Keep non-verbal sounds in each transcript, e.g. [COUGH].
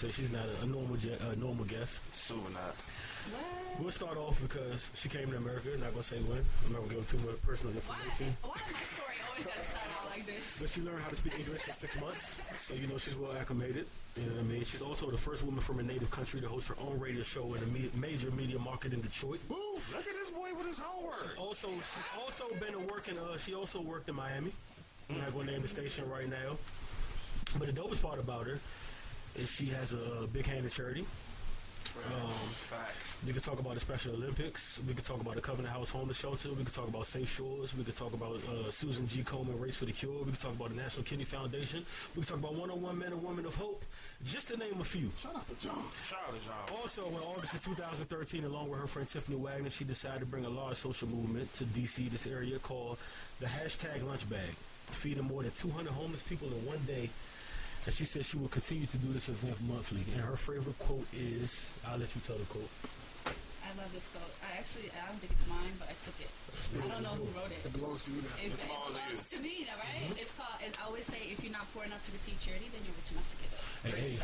but I want to say she's not a, a normal je- a normal guest. Super not. We'll start off because she came to America. Not gonna say when. I'm not gonna give too much personal Why? information. Why my story always gotta start out like this? But she learned how to speak English in six months, so you know she's well acclimated. You know what I mean? She's also the first woman from a native country to host her own radio show in a me- major media market in Detroit. Woo! Look at this boy with his homework. Also, she's also been working. Uh, she also worked in Miami. I'm not going to name the station right now, but the dopest part about her is she has a big hand in charity. Facts. We could talk about the Special Olympics. We could talk about the Covenant House Homeless Shelter. We could talk about Safe Shores. We could talk about uh, Susan G. Komen Race for the Cure. We could talk about the National Kidney Foundation. We could talk about 101 Men and Women of Hope, just to name a few. Shout out to John. Shout out to John. Also, in August of 2013, along with her friend Tiffany Wagner, she decided to bring a large social movement to DC, this area called the hashtag Lunch Bag, feeding more than 200 homeless people in one day. And she said she will continue to do this event monthly. And her favorite quote is, I'll let you tell the quote. I love this quote. I actually, I don't think it's mine, but I took it. I don't know who wrote it. It belongs to you now. It, it belongs to you. belongs to me, all right? Mm-hmm. It's called, and I always say, if you're not poor enough to receive charity, then you're rich enough to give it. Hey, hey.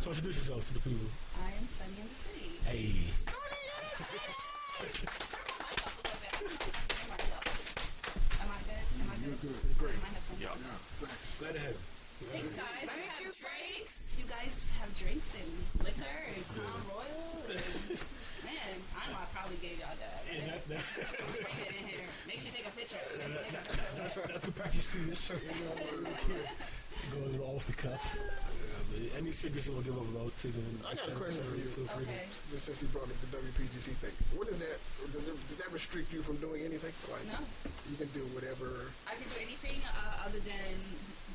So introduce yourself to the people. I am Sunni in the city. Hey. Sunni in the city! [LAUGHS] Turn my mic up a little bit. That, that, Bring it in here. Make sure you take a picture. Take a picture. that's what Patsy see this shirt. You know, go a off the cuff. Yeah, any secrets you want to give up about taking? I got a question for you. Feel free to- Okay. Just since you brought up the WPGC thing, what is that? Does, it, does that restrict you from doing anything? Like, No. you can do whatever. I can do anything uh, other than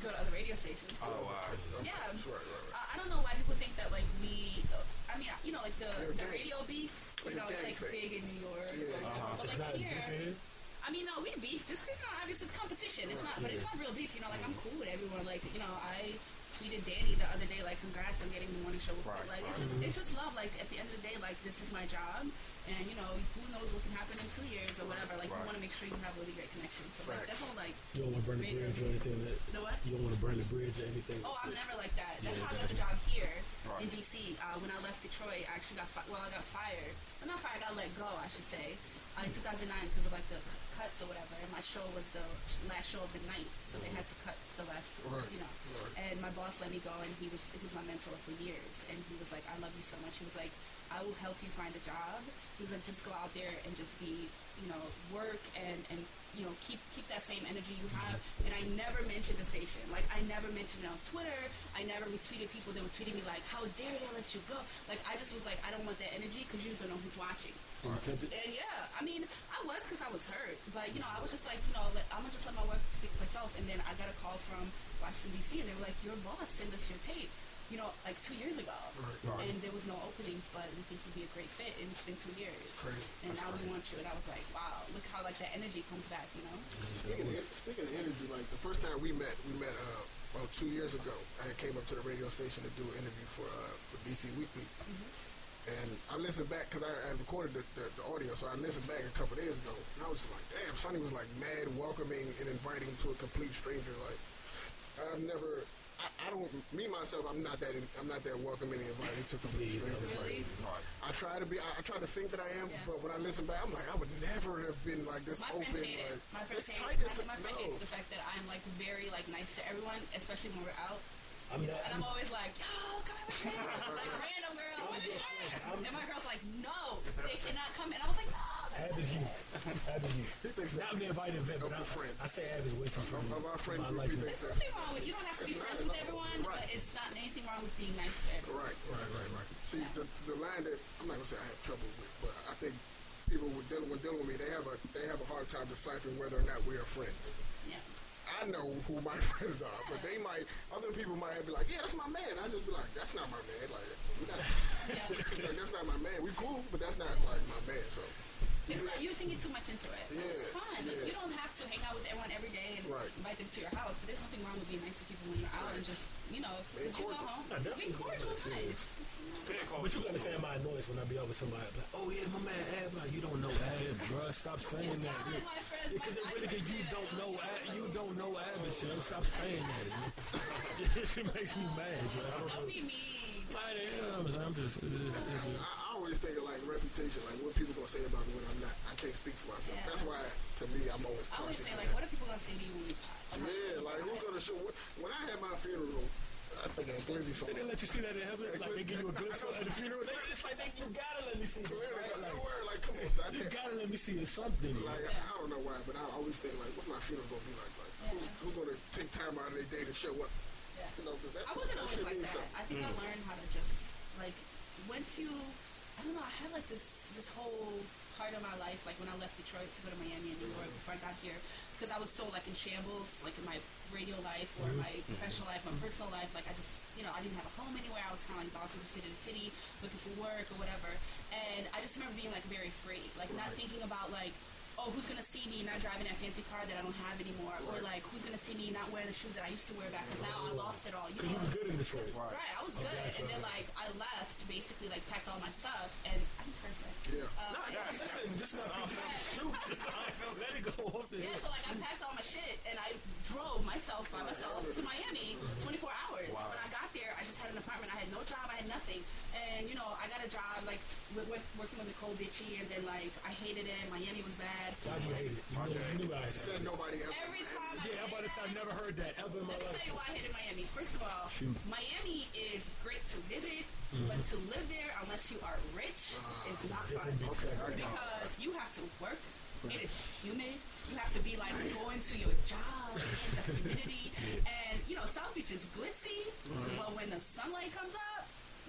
go to other radio stations. Oh wow. Okay, Yeah. Right, right, right. Uh, I don't know why people think that like we. I mean, you know, like the, the radio beef. You know, it's like thing. big in New York. Yeah. or whatever. Uh-huh. But It's not here, beef here. I mean, no, we beef just because you know, obviously it's competition. It's not, but it's not real beef. You know, like I'm cool with everyone. Like you know, I tweeted Danny the other day, like congrats on getting the morning show. Right, Like it's right. just, it's just love. Like at the end of the day, like this is my job, and you know, who knows what can happen in two years or whatever. Like you want to make sure you have really great connections. So like that's all. Like You don't want to burn the Radio. bridge or anything. That, the what? you don't want to burn the bridge or anything. Oh, I'm never like that. That's Yeah, how I got the gotcha. job here Right. in DC. Uh, when I left Detroit, I actually got fi- well, I got fired. Well, not fired. I got let go, I should say, uh, in 2009 because of like the c- cuts or whatever. And my show was the last show of the night, so they had to cut the last, Right, you know. right. And my boss let me go, and he was he was my mentor for years. And he was like, "I love you so much." He was like, "I will help you find a job." He was like, "Just go out there and just be, you know, work and and you know keep keep that same energy you mm-hmm. have." And I never mentioned the station. Like I never mentioned it on Twitter. I never retweeted people that were tweeting me like, "How dare they let you go?" Like I just was like, I don't want that energy because you just don't know who's watching. And yeah, I mean, I was because I was hurt, but you know, I was just like, you know, let, I'm gonna just let my work speak for itself. And then I got a call from Washington D.C. and they were like, "Your boss sent us your tape." You know, like two years ago, Right. and there was no openings, but we think you'd be a great fit. And it's been two years, Crazy. and That's now we want you. And I was like, wow, look how like that energy comes back. You know, Speaking of, speaking of energy, like the first time we met, we met uh, about two years ago. I came up to the radio station to do an interview for uh, for DC Weekly, and I listened back because I, I recorded the, the, the audio, so I listened back a couple days ago, and I was like, damn, Sunni was like mad, welcoming and inviting to a complete stranger. Like I've never. I, I don't. Me myself, I'm not that. In, I'm not that welcoming and inviting to complete Yeah, strangers. really. Like, I try to be. I, I try to think that I am, Yeah. but when I listen back, I'm like, I would never have been like this my open. like, it. My friends it's hate tight it. as My, my friend no. hates the fact that I'm like very like nice to everyone, especially when we're out. I'm not. And I'm always like, yo, come here with me. [LAUGHS] like random girl with a shirt. And my girl's like, no, they cannot come. And I was like, no. Ab is you. Ab is you. He thinks Now I'm the invited event, but Of the I, friend. I say Ab is way too friendly. Of our friend I like he it. thinks There's that. nothing wrong with you don't have to be friends with everyone, Right. but it's not anything wrong with being nice to everyone. Right, right, right, right. See, the, the line that I'm not gonna say I have trouble with, but I think people with dealing when dealing with me, they have a they have a hard time deciphering whether or not we are friends. Yeah. I know who my [LAUGHS] friends are, but they might other people might be like, yeah, that's my man. I just be like, that's not my man. Like, we're not, [LAUGHS] Yeah. [LAUGHS] like that's not my man. We cool, but that's not like my man. So It's like you're thinking too much into it. Like, it's Yeah, fine. Like, you don't have to hang out with everyone every day and Right. invite them to your house. But there's nothing wrong with being nice to people when you're out and just, you know, Being because you go cordial. home. Nah, definitely Being cordial is cordial, nice. It's, Being But you cordial. understand my annoyance when I be out with somebody like, oh yeah, my man Ab, like, you don't know Ab, bruh. Stop saying It's that. not like my friends. Because My- it really, friends cause you don't know Don't Ab, you don't know Ab and shit. Stop saying that. [LAUGHS] it makes me mad. You don't Don't be mean. Like, you know what I'm? I'm just, it's just, it's just I, I always think of like reputation, like what people gonna say about me when I'm not. I can't speak for myself. Yeah. That's why, to me, I'm always I always say, like, that. what are people going to say to you when you die? Yeah, like who's gonna show? What, when I had my funeral, I think at Glizzy song. Did they let you see that in heaven? Like they give you a glimpse at the funeral? They- It's like they, you gotta let me see it, Clearly, right? like, Like, word, like, come on, son. You gotta let me see it something. Like, Like, I, I don't know why, but I always think like, what's my funeral gonna be like? Like, who's, Yeah. who's gonna take time out of their day to show up? Yeah. You know, 'cause that, I wasn't that always like that. something. I think I mm. learned how to just like once you I don't know, I had like this this whole part of my life, like when I left Detroit to go to Miami and New York before I got here, because I was so like in shambles, like in my radio life or mm-hmm. my mm-hmm. professional life, my personal life. Like I just, you know, I didn't have a home anywhere. I was kind of like bouncing from city to city, looking for work or whatever. And I just remember being like very free, like not thinking about like oh, who's gonna see me not driving that fancy car that I don't have anymore, or like who's gonna see me not wearing the shoes that I used to wear back because now I lost it all. You Cause you know? was good in Detroit. Right, right I was good, gotcha. and then like I left, basically like packed all my stuff, and I'm cursing. Yeah. Uh, Nah, nah, listen, this is not shoot. This is [LAUGHS] let it go off the yeah, so like I packed all my shit and I drove myself by myself to Miami 24 hours. Wow. When I got there, I just had an apartment. I had no job. I had nothing. And you know, I got a job like with, with working with Necole Bitchie, and then like I hated it. Miami was bad. Why'd you hate it? You knew, you knew I Said nobody ever. Every time I Yeah, I'm say about to say I've never heard that ever in my Let me life. tell you why I hated Miami. First of all, Shoot. Miami is great to visit, mm-hmm. but to live there unless you are rich uh-huh. is not fun. Different big sector. Because you have to work. It is humid. You have to be like going to your job in the [LAUGHS] humidity. And you know, South Beach is glitzy, mm-hmm. but when the sunlight comes up,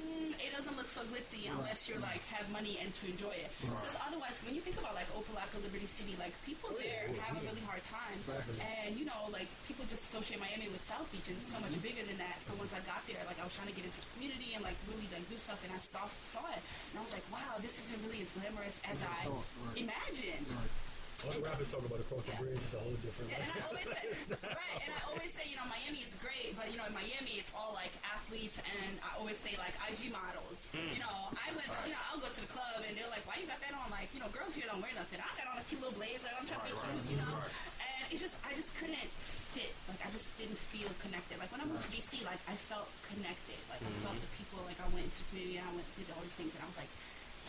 mm, it doesn't look so glitzy unless you're like have money and to enjoy it. Because otherwise, when you think about like Opa-locka, Liberty City, like people there have a really hard time. And you know, like people just associate Miami with South Beach, and it's so much bigger than that. So once I got there, like I was trying to get into the community and like really like do stuff, and I saw saw it, and I was like, wow, this isn't really as glamorous as I imagined. All the rappers talk about across the Yeah. bridge is a whole different. And I always say, [LAUGHS] right, and I always say, you know, Miami is great, but you know, in Miami, it's all like athletes, and I always say like IG models. Hmm. You know, I went, you know, I'll go to the club, and they're like, "Why you got that on?" Like, you know, girls here don't wear nothing. I got on a cute little blazer. I'm trying to be cute, you know. And it's just, I just couldn't fit. Like, I just didn't feel connected. Like when I moved to DC, like I felt connected. Like I felt mm-hmm. the people. Like I went into the community, and I went did all these things, and I was like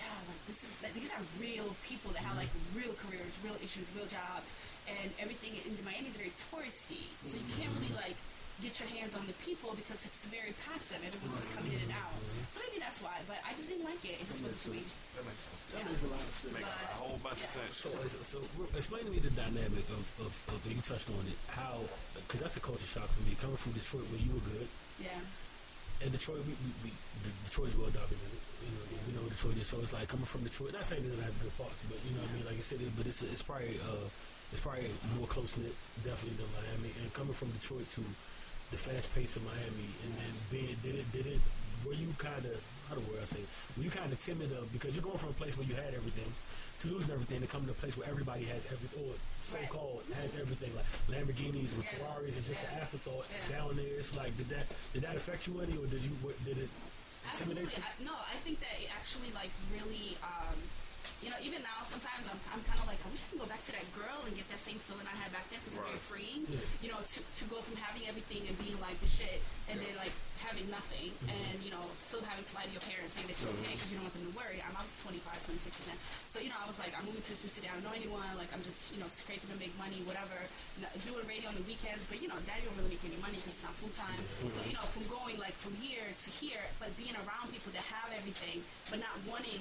yeah, like this is like these are real people that have like real careers, real issues, real jobs, and everything in Miami is very touristy. So you can't really like get your hands on the people because it's very passive. Everyone's just coming in and out. So maybe that's why. But I just didn't like it. It just wasn't for me. That makes sense. That makes a lot of sense. Make a whole bunch of sense. So, so explain to me the dynamic of, of, of you touched on it. How, because that's a culture shock for me. Coming from Detroit, where you were good, Yeah. and Detroit, we, we, we Detroit's well documented. You know, we know Detroit is. So it's like coming from Detroit. Not saying it doesn't have good parts, but you know what I mean. Like you said, it, but it's it's probably uh, it's probably more close knit, definitely than Miami. And coming from Detroit to the fast pace of Miami, and then being did it did it. Were you kind of how the word I say? Were you kind of timid of because you're going from a place where you had everything to losing everything to come to a place where everybody has everything, or so called has everything like Lamborghinis and. Ferraris and just an afterthought down there. It's like did that did that affect you any, or did you did it Absolutely. I, no, I think that it actually like really, um, you know, even now sometimes I'm, I'm kind of like I wish I could go back to that girl and get that same feeling I had back then because it's very freeing. You know, to, to go from having everything and being like the shit and then like having nothing mm-hmm. and you know still having to lie to your parents saying that you're okay mm-hmm. because you don't want them to worry. I'm, I was 25, 26 then, so you know I was like I'm moving to new city. I don't know anyone. Like I'm just you know scraping to make money, whatever. Doing radio on the weekends, but you know daddy don't really make any money because it's not full time. Mm-hmm. So you know from going like from here to here, but being around people that have everything, but not wanting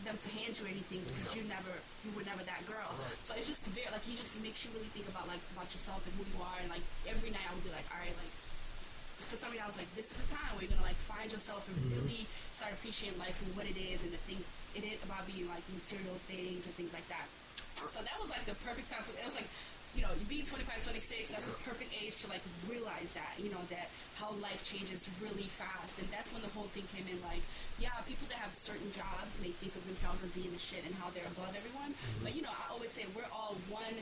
them to hand you anything because you never you were never that girl. So it's just very like he just makes you really think about like about yourself and who you are and like every night I would be like, all right, like for some reason I was like, this is the time where you're gonna like find yourself and really start appreciating life and what it is and the thing it about being like material things and things like that. So that was like the perfect time for it was like you know, you being 25, 26, that's the perfect age to like realize that, you know, that how life changes really fast. And that's when the whole thing came in like, yeah, people that have certain jobs may think of themselves as being the shit and how they're above everyone. Mm-hmm. But, you know, I always say we're all one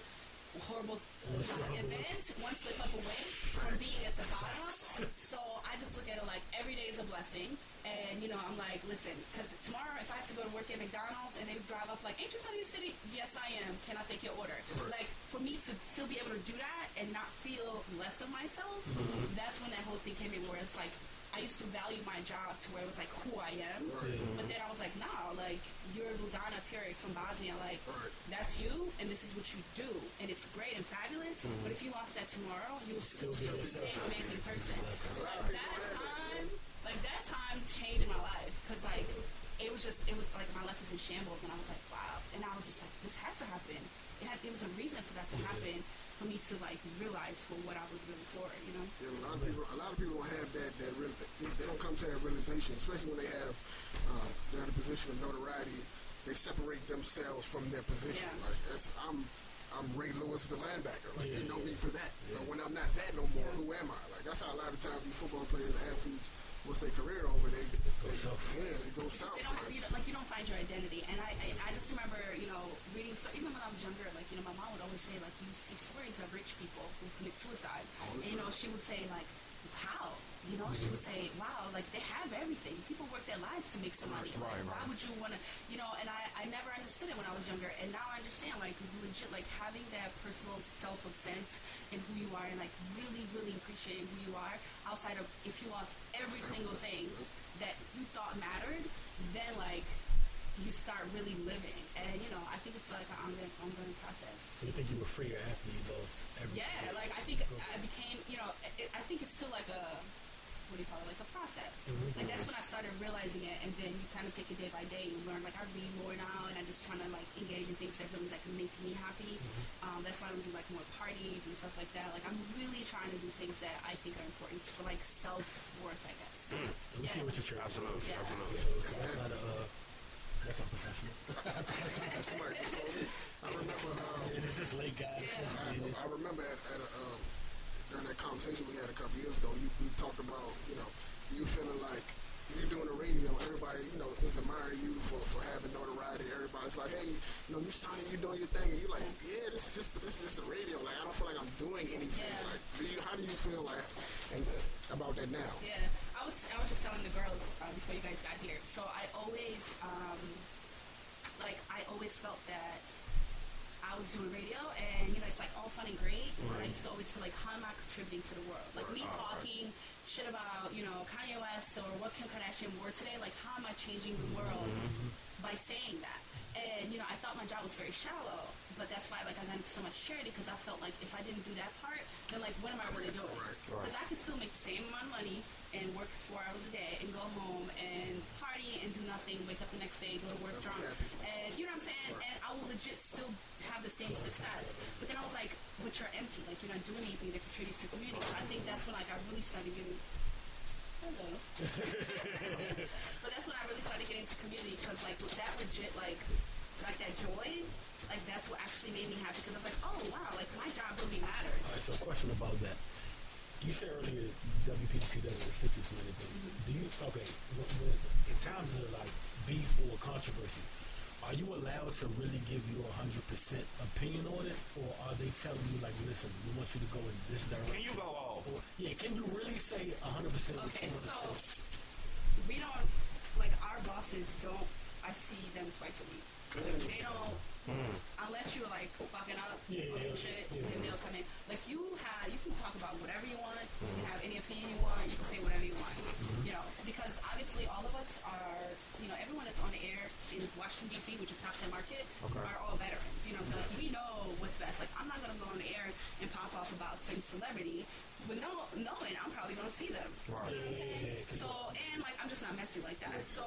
horrible event, one slip up away from being at the bottom. So I just look at it like every day is a blessing. And, you know, I'm like, listen, because tomorrow if I have to go to work at McDonald's and they drive up like, ain't you Sunni City? Yes, I am. Can I take your order? Like, for me to still be able to do that and not feel less of myself, mm-hmm. that's when that whole thing came in where it's like, I used to value my job to where it was like who I am. But then I was like, nah, like you're Ludana Pirik from Bosnia, like Right. that's you and this is what you do. And it's great and fabulous. Mm-hmm. But if you lost that tomorrow, you'll still be the same amazing person. Like that time like that time changed my life. Cause like it was just it was like my life was in shambles and I was like, wow. And I was just like, this had to happen. It had it was a reason for that to happen for me to like realize for what I was really for, you know? Yeah, a lot of people, a lot of people don't have that. That real, they don't come to that realization, especially when they have uh, they're in a position of notoriety. They separate themselves from their position. Yeah. Like that's I'm. I'm Ray Lewis, the linebacker. Like you Yeah, know me for that. So when I'm not that no more, who am I? Like that's how a lot of times these football players, athletes, once their career over, they, they south. Yeah, they go south. they don't have, Like, you know, like you don't find your identity. And I, I, I just remember, you know, reading stuff. Even when I was younger, like you know, my mom would always say, like you see stories of rich people who commit suicide, and you know, she would say like, how? You know, she would say, wow, like they have everything. People work their lives to make some money. Like, right, why would you want to, you know? And I, I never understood it when I was younger, and now I understand. Like legit, like having that personal self of sense in who you are, and like really, really appreciating who you are outside of if you lost every single thing that you thought mattered, then like you start really living. And you know, I think it's like an ongoing, ongoing process. You think you were freer after you lost everything? Yeah, like I think I became, you know, it, I think it's still like a, what do you call it, like a process. Like that's when I started realizing it, and then you kind of take it day by day. You learn like I read more now, and I just trying to like engage in things that really like make me happy. Um, that's why I do like more parties and stuff like that. Like I'm really trying to do things that I think are important for like self worth, I guess. Let me see Yeah. what you're trying Absolutely, Yeah. absolutely. That's not a, uh, that's not professional. somebody just told. I remember. Uh, and it's this late guy. Yeah. I, I remember at, at a, um, during that conversation we had a couple years ago, you, you talked about, you know, you feeling like you're doing the radio, everybody, you know, is admiring you for, for having notoriety. Everybody's like, hey, you know, you signing, you doing your thing, and you're like, yeah, this is just, this is just the radio. Like, I don't feel like I'm doing anything. Yeah. Like, do you, how do you feel like and, uh, about that now? Yeah, I was I was just telling the girls uh, before you guys got here. So I always um, like I always felt that I was doing radio, and you know it's like all fun and great. But I used to always feel like how am I contributing to the world? Like me oh, talking shit about you know Kanye West or what Kim Kardashian wore today. Like how am I changing the world mm-hmm. by saying that? And you know I thought my job was very shallow, but that's why like I got into so much charity because I felt like if I didn't do that part, then like what am I really doing? Right, Because I can still make the same amount of money and work four hours a day and go home and and do nothing, wake up the next day, go to work drunk. And you know what I'm saying? And I will legit still have the same success. But then I was like, but you're empty. Like you're not doing anything that contributes to the community. So I think that's when like I really started getting Hello. but that's when I really started getting into community because like with that legit like like that joy, like that's what actually made me happy because I was like, oh wow, like my job really matters. All right, so question about that. You said earlier WPGC doesn't restrict you to anything. Do you okay? when- when- In times of like beef or controversy, are you allowed to really give your hundred percent opinion on it, or are they telling you like, listen, we want you to go in this direction? Can you go off? Or, yeah, can you really say hundred percent? Okay, so we don't like our bosses don't. I see them twice a week. They don't unless you're like fucking up Yeah, or some yeah, shit, yeah. then they'll come in. Like you have, you can talk about whatever you want. You can have any opinion you want. You can say whatever you want. Mm-hmm. You know, because obviously all of us are, you know, everyone that's on the air in Washington D.C., which is top ten market, are all veterans. You know, so like, we know what's best. Like I'm not gonna go on the air and pop off about a certain celebrity, but no, knowing I'm probably gonna see them. Right. You know what I'm saying? So and like I'm just not messy like that. So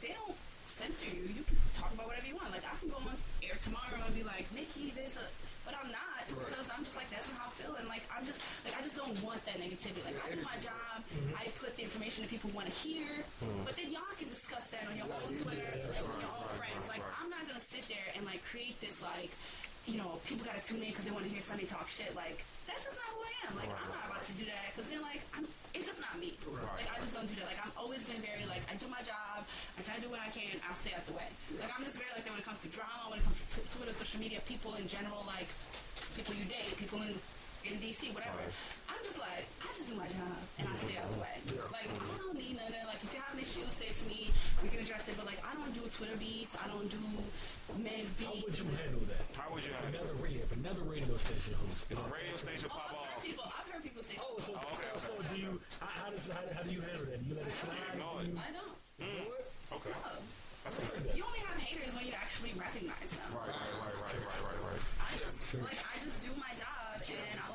they don't censor you. You can talk about whatever you want. Like I can go on tomorrow and be like, Nicki, there's a uh, but I'm not because I'm just like that's not how I feel and like I'm just like I just don't want that negativity. Like I do my job, I put the information that people want to hear, but then y'all can discuss that on your own Twitter, with your own friends. Like I'm not gonna sit there and, like, create this, like, you know, people gotta tune in because they want to hear Sunday talk shit. Like, that's just not who I am. Like, I'm not about to do that because then, like, I'm, it's just not me. Like, I just don't do that. Like, I'm always been very like, I do my job, I try to do what I can, I'll stay out the way. Like, I'm just very like that when it comes to drama, when it comes to Twitter, social media, people in general, like people you date, people in in DC, whatever. I'm just like, I just do my job and I stay out of the way. Like, I don't need none of that. Like, if you have an issue, say it to me. We can address it. But like, I don't do Twitter beats. I don't do men How would you handle that? How would you If handle another radio, if another radio station host? If a radio station Oh, pop I've heard people. I've heard people say. Oh, so, okay, so, so do you? How, how does how, how do you handle that? Do you let it slide? ignore mm, Do it. you I don't. ignore it? okay. Oh. That's. You only have haters when you actually recognize them. Right, right, right, right, right, right, right. I just like I just do my job and I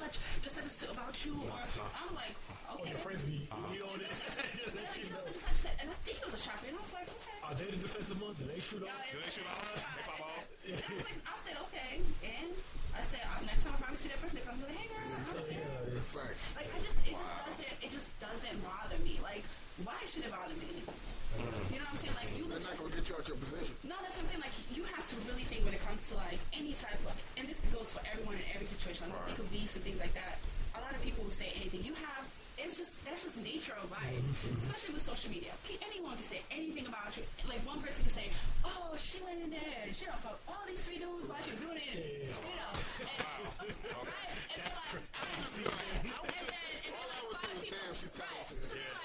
such just said this to- about you," or I'm like, okay. Oh, your friends be Uh-huh. you on it. Let you you know, know. such and [LAUGHS] said, and I think it was a shot, and I was like, "Okay." Are they the defensive month? Do they shoot Yeah, off? Do they shoot I out? They pop I out? And I was like, I said, "Okay," and I said, uh, "Next time I probably see that person, they come like, hey girl." I So don't yeah, Facts. Like I just, it just doesn't, it just doesn't bother me. Like, why should it bother me? You know what I'm saying? Like, you They're not gonna get you out your position. no, that's what I'm saying. Like, you have to really think when it comes to like any type of, and this goes for everyone in every situation. Like, think of beefs and things like that. A lot of people will say anything. You have, it's just that's just nature of life, mm-hmm. especially with social media. Anyone can say anything about you. Like one person can say, "Oh, she went in there and she don't fuck all these three dudes while she was doing it." You know, and, [LAUGHS] right? And then like, and then, and then All I like was five saying, people, damn, she right? talented. So then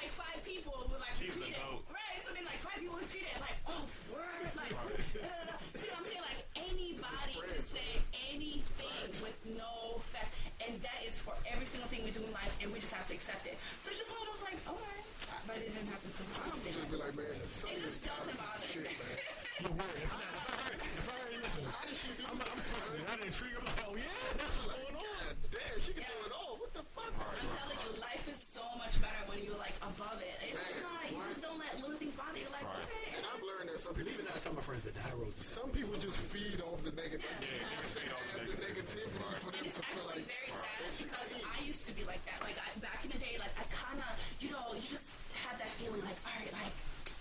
then like five people would tweet it, like, "Oh, word!" Like, da, da, da. see what I'm saying? Like anybody can say anything with no fact, and that is for every single thing we do in life, and we just have to accept it. So it's just one of those like, okay, but it didn't happen so. I'm just be like, man, It just doesn't talented bother shit, me. man. [LAUGHS] you're worried. If, not, if I heard, if I heard, listen, How did she do I'm, that? I'm twisted. I didn't trigger. I'm like, oh yeah, that's what's going on. God damn, she can do it all. What the fuck? I'm telling you, life is so much better when you're like above it. It's just Man, not. You what? just don't let little things bother you. Like, okay. And I've some people, Believe it or not, some of my friends that die rose. some people just feed off the negative. Yeah, you can feed off the the negativity. negativity for them it's to feel actually like very sad they because succeed. I used to be like that. Like I, back in the day, like I kind of, you know, you just have that feeling like, all right, like,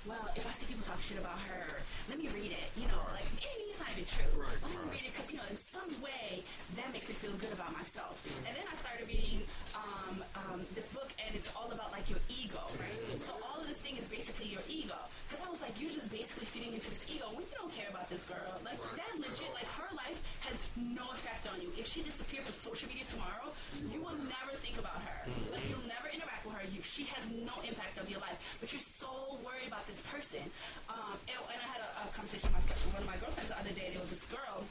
well, if I see people talk shit about her, let me read it. You know, like maybe it's not even true. Right, But let me read it because you know, in some way, that makes me feel good about myself. And then I started reading um, um, this book, and it's all about like your ego, right? So all of this thing is basically your ego. You're just basically feeding into this ego when you don't care about this girl. Like that legit, like her life has no effect on you. If she disappeared for social media tomorrow, you will never think about her. Like you'll never interact with her. You, she has no impact of your life. But you're so worried about this person. Um, and, and I had a, a conversation with my, one of my girlfriends the other day. There was this girl.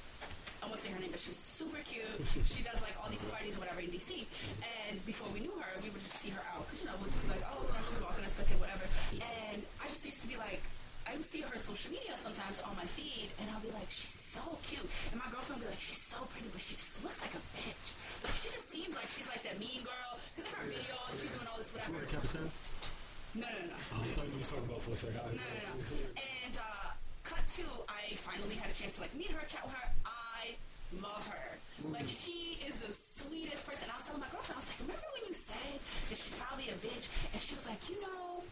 I won't say her name, but she's super cute. [LAUGHS] She does like all these parties, or whatever, in DC. And before we knew her, we would just see her out because you know we'd just be like, oh, you know, she's walking us whatever. And I just used to be like, I would see her social media sometimes on my feed, and I'll be like, she's so cute. And my girlfriend would be like, she's so pretty, but she just looks like a bitch. Like she just seems like she's like that mean girl. Because in her videos, she's doing all this whatever. No, no, no. I thought you were talking about for a second. No, no, no. And uh, cut to, I finally had a chance to like meet her, chat with her. Love her. Like she is the sweetest person. I was telling my girlfriend, I was like, remember when you said that she's probably a bitch? And she was like, you know,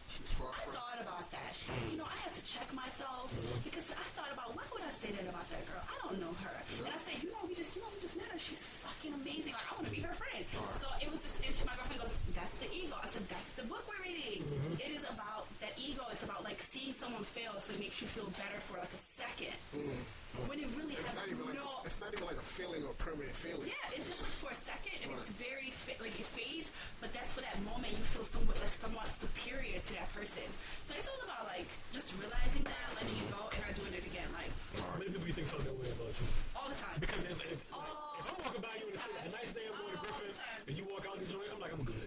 I thought about that. She said, you know, I had to check myself because I thought about why would I say that about that girl? I don't know her. And I said, you know, we just, you know, we just met her. She's fucking amazing. Like I want to be her friend. So it was just, and she, my girlfriend goes, that's the ego. I said, that's the book we're reading. It is about. It's about like seeing someone fail, so it makes you feel better for like a second. Mm-hmm. When it really It's has not even like no. it's not even like a feeling or permanent feeling. Yeah, it's just like for a second, and it's very fa- like it fades. But that's for that moment you feel somewhat like somewhat superior to that person. So it's all about like just realizing that, letting it go, and not doing it again, like Maybe people think something that way about you. all the time. Because if, if, All if I'm walking by you in the city, a nice day I'm going to All Griffin, and you walk out the joint, I'm like, I'm good.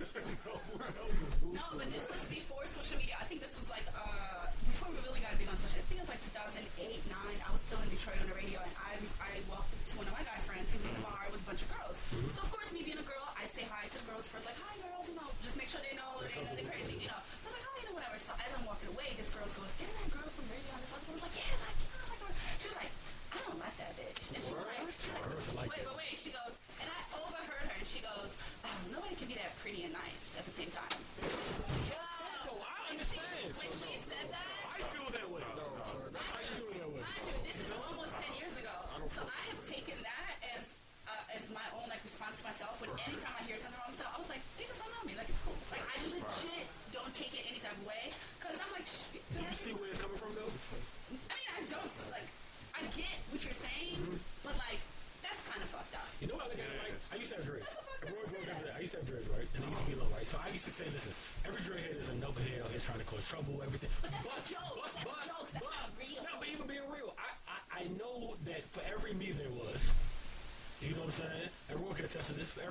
[LAUGHS] no, no.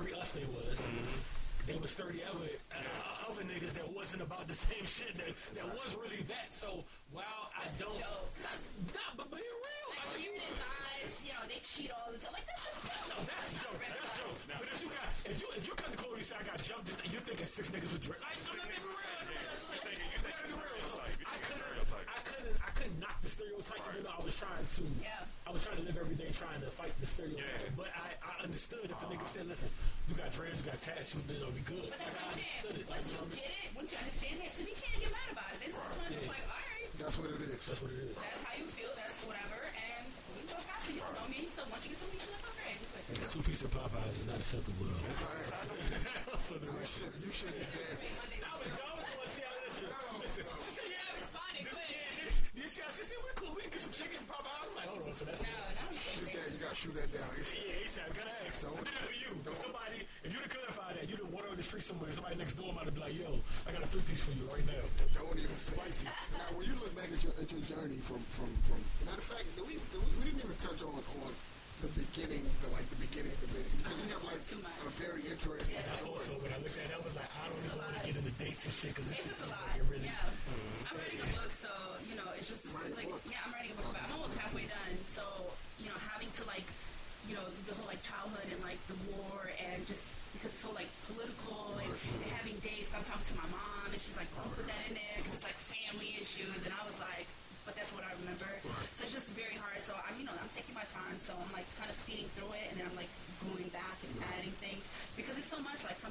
Every us there was, there was 30 other, uh, other niggas that wasn't about the same shit, that, that was really that. So while I don't... Jokes. Nah, but being real, Like like, you, women guys, you know, they cheat all the time. Like that's just jokes. no, that's jokes. not That's real. jokes. But if you got, if you, if your cousin Chloe said I got jumped, this, you're thinking six niggas with dread. Like, so let me be real. Let me be real. So I couldn't, I couldn't, I couldn't knock the stereotype, even though I was trying to. Yeah. I was trying to live every day trying to fight the stereotype. Yeah. But I, I understood if a nigga said, listen, you got dreads, you got tats, you know, be good. But that's Like, what I I'm understood saying. it. Once you get it, once you understand it, so you can't get mad about it. This is one of the like, all right, That's what it is. that's what it is. that's how you feel, that's whatever, and we go past it. You don't know me, so once you get to me, you're like, okay. Two piece of Popeyes is not acceptable. [LAUGHS] For the You record. should, you should be dead. Shoot that down. It's, Yeah, he said, I gotta ask. I did it for you. For somebody, if you'd have clarified that, you'd have water on the street somewhere, somebody next door might have been like, yo, I got a three piece for you right now. don't even say. Spicy. Now, when you look back at your, at your journey from, from, from, matter of fact, do we, do we, we didn't even touch on, on the beginning, the, like the beginning of the video. Because you have like Too much. a very interesting I thought so, but I looked at it, I was like, I don't even want to get into dates and shit, because It's it's just a lot. like, it really, Yeah. I'm writing a book, so, you know, it's just like, book? yeah, I'm writing a book, but I'm almost halfway done. So,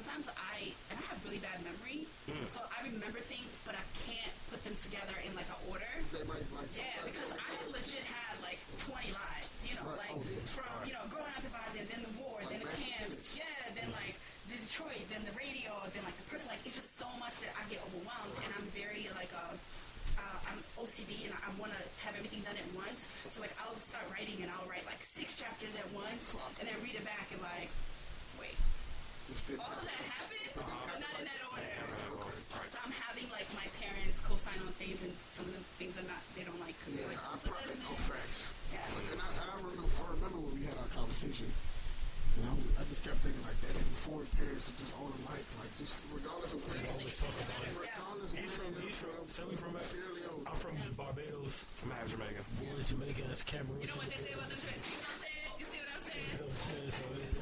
sometimes I and I have really bad memory, so I remember things, but I can't put them together in like an order. They might like Yeah, because I had legit had like 20 lives, you know, Right. like Oh, yeah. from, you know, growing up in Bosnia, then the war, then the Like camps, yeah, then like the Detroit, then the radio, then like the person, like it's just so much that I get overwhelmed and I'm very like, uh, uh, I'm OCD and I, I want to have everything done at once. So like I'll start writing and I'll write like six chapters at once and then read it back and like, wait, This didn't all of that happened, but not in that order. So I'm having like my parents co-sign on things and some of the things are not, they don't like. 'cause Yeah, they're like, I "Oh, put that probably in facts. Yeah. And I, and I remember, I remember when we had our conversation, and I, was, I just kept thinking like that. And foreign parents are just all alike, like just regardless of where. always talk about it. Yeah. Regardless of He's from, where he's from, so we from, Sierra Leone. I'm from Barbados, I'm half Jamaican. Florida, Jamaica, that's Cameroon. You know what they say about the tricks? You know what I'm saying? You see what I'm saying? You know what I'm saying? So, you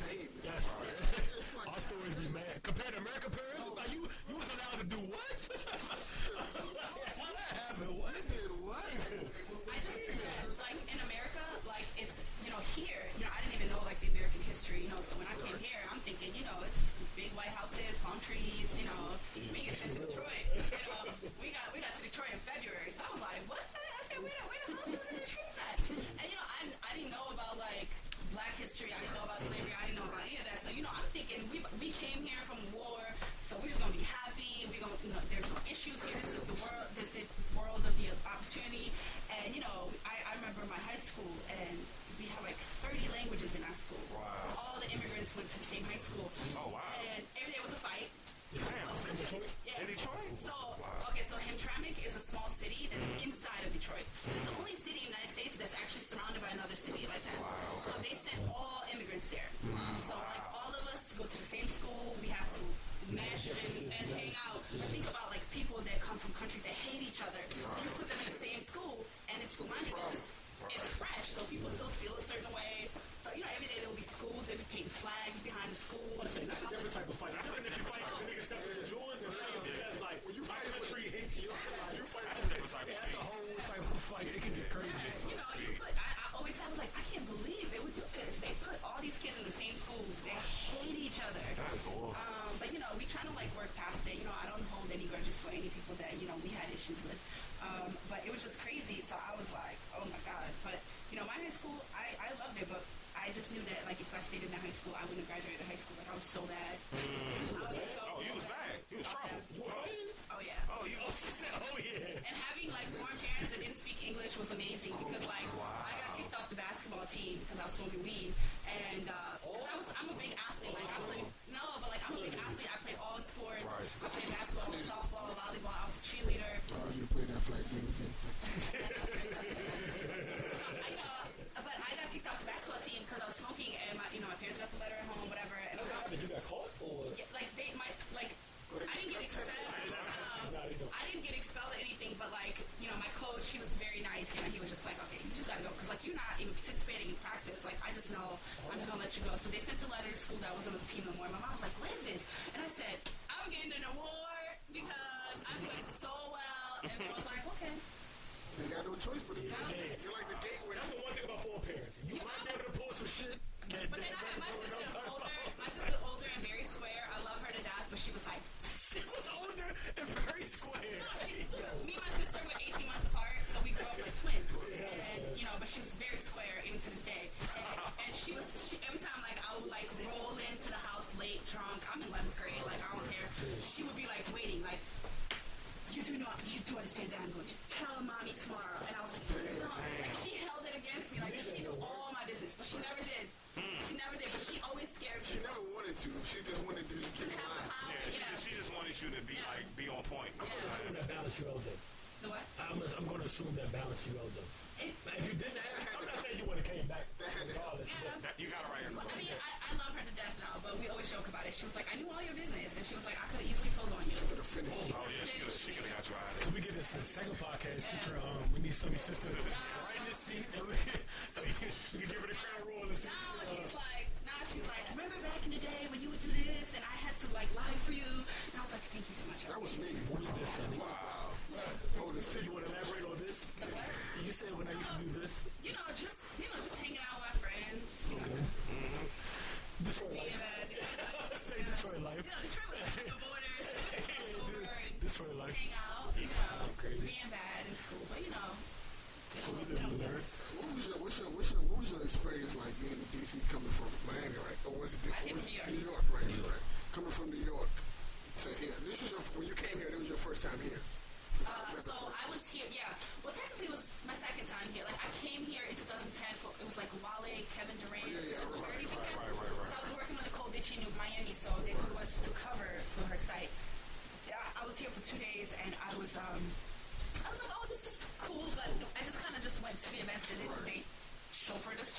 same. Yes. [LAUGHS] It's like Our stories be mad. Compared to American parents, like you, you was allowed to do what? [LAUGHS] How that happened? What? did what? [LAUGHS]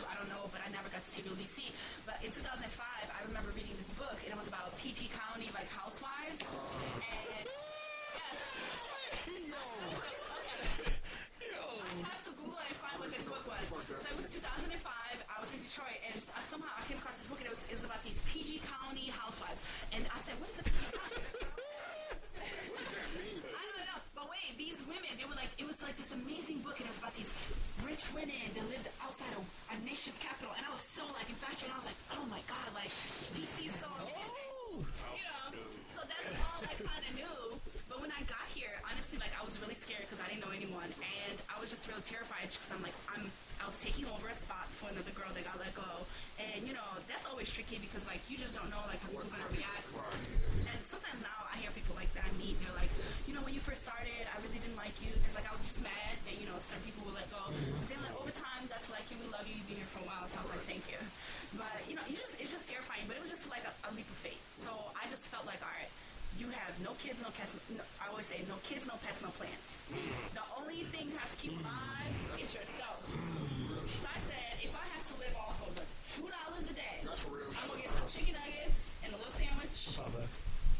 I don't know, but I never got to see real DC. But in 2005, I remember reading this book, and it was about PG County, like housewives. And, yes. Yo. I have to Google and find what this book was. So it was 2005. I was in Detroit, and I, somehow I came across this book, and it was, it was about these PG County housewives. And I said, "What is a PG County?" what does that mean? I don't know. But wait, these women, they were like, it was like this amazing book, and it was about these rich women that lived outside of our nation's capital, and I was so like infatuated. I was like, oh my god, like DC's so amazing. You know, so that's all I kind of knew. But when I got here, honestly, like I was really scared because I didn't know anyone, and I was just really terrified because I'm like, I'm I was taking over a spot for another girl that got let go, and you know that's always tricky because like you just don't know like how people are gonna react. And sometimes now first started, I really didn't like you because like I was just mad that you know certain people would let go. But then like over time, that's like you. We love you. You've been here for a while. So I was like, thank you. But you know, you just it's just terrifying. But it was just like a, a leap of faith. So I just felt like, all right you have no kids, no pets. No, I always say, no kids, no pets, no plants. The only thing you have to keep alive is yourself. So I said, if I have to live off of two dollars a day, I'm gonna get some chicken nuggets and a little sandwich,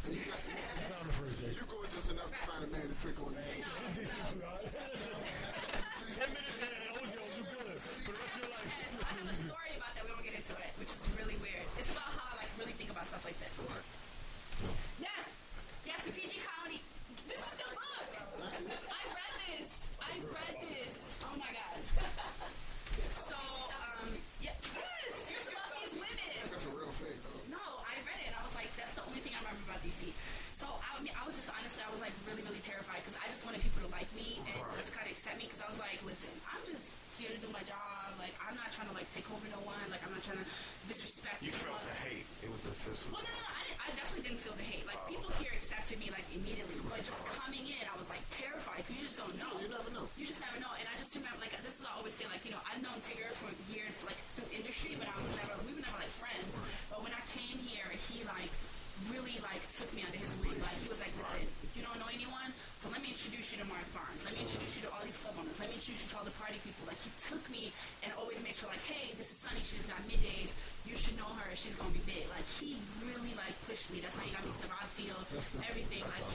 the first date. You go just enough to find a man to trick on you. [LAUGHS] everything. I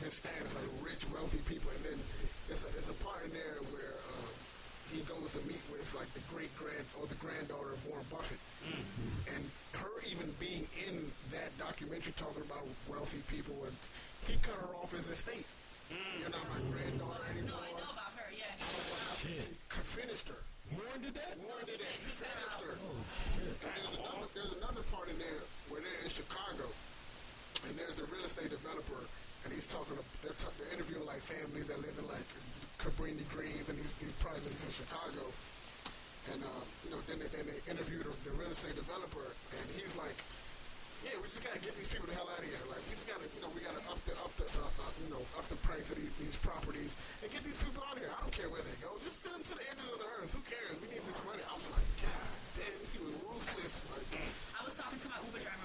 his stand like rich, wealthy people, and then it's a, it's a part in there where uh, he goes to meet with like the great grand or the granddaughter of Warren Buffett, mm-hmm. and her even being in that documentary talking about wealthy people, and he cut her off his estate. Mm-hmm. You're not my granddaughter anymore. No, I know about her. Yes. Shit. Finished her. Warren did that. Warren did that. [LAUGHS] Finished her. Oh, shit. And there's another there's another part in there where they're in Chicago, and there's a real estate developer and he's talking. To, they're, t- they're interviewing like families that live in like Cabrini Greens and these, these projects in Chicago. And um, you know, then they, then they interviewed the, the real estate developer, and he's like, "Yeah, we just gotta get these people the hell out of here. Like, we just gotta, you know, we gotta up the up the uh, uh, you know up the price of these, these properties and get these people out of here. I don't care where they go. Just send them to the edges of the earth. Who cares? We need this money." I was like, "God damn, he was ruthless." Like, I was talking to my Uber driver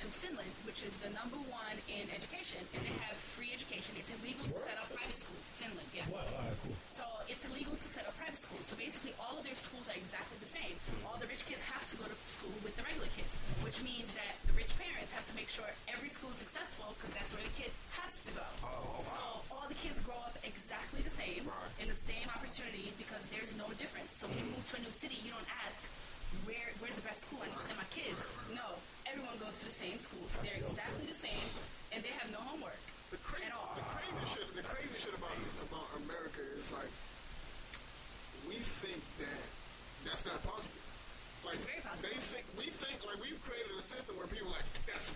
to Finland, which is the number one in education, and they have free education. It's illegal to set up private schools. Finland, yeah. Wow, right, cool. So it's illegal to set up private schools. So basically, all of their schools are exactly the same. All the rich kids have to go to school with the regular kids, which means that the rich parents have to make sure every school is successful because that's where the kid has to go. Oh, wow. So all the kids grow up exactly the same in the same opportunity because there's no difference. So when you move to a new city, you don't ask. Where, where's the best school? I need to send my kids. No, everyone goes to the same schools. They're exactly the same, and they have no homework the crazy, at all. the crazy shit, the crazy shit about about America is like we think that that's not possible. Like very possible. they think we think like we've created a system where people like that's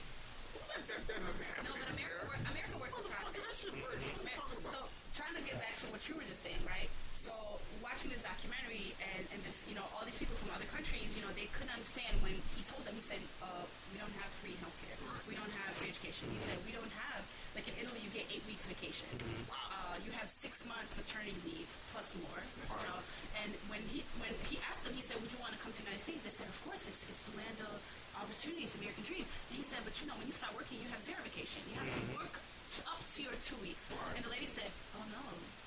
that, that, that doesn't happen. No, but America, America. America works Motherfucker, profit. that shit works. What are you talking So trying to get back to what you were just saying, right? So watching this documentary and, and this, you know, all these people from other countries, you know, they couldn't understand when he told them. He said, uh, "We don't have free healthcare. We don't have free education." He said, "We don't have like in Italy, you get eight weeks vacation. Uh, you have six months maternity leave plus more. You know, and when he when he asked them, he said, "Would you want to come to the United States?" They said, "Of course. It's it's the land of opportunities, the American dream." And he said, "But you know, when you start working, you have zero vacation. You have to work." To up to your two weeks, and the lady said, "Oh no,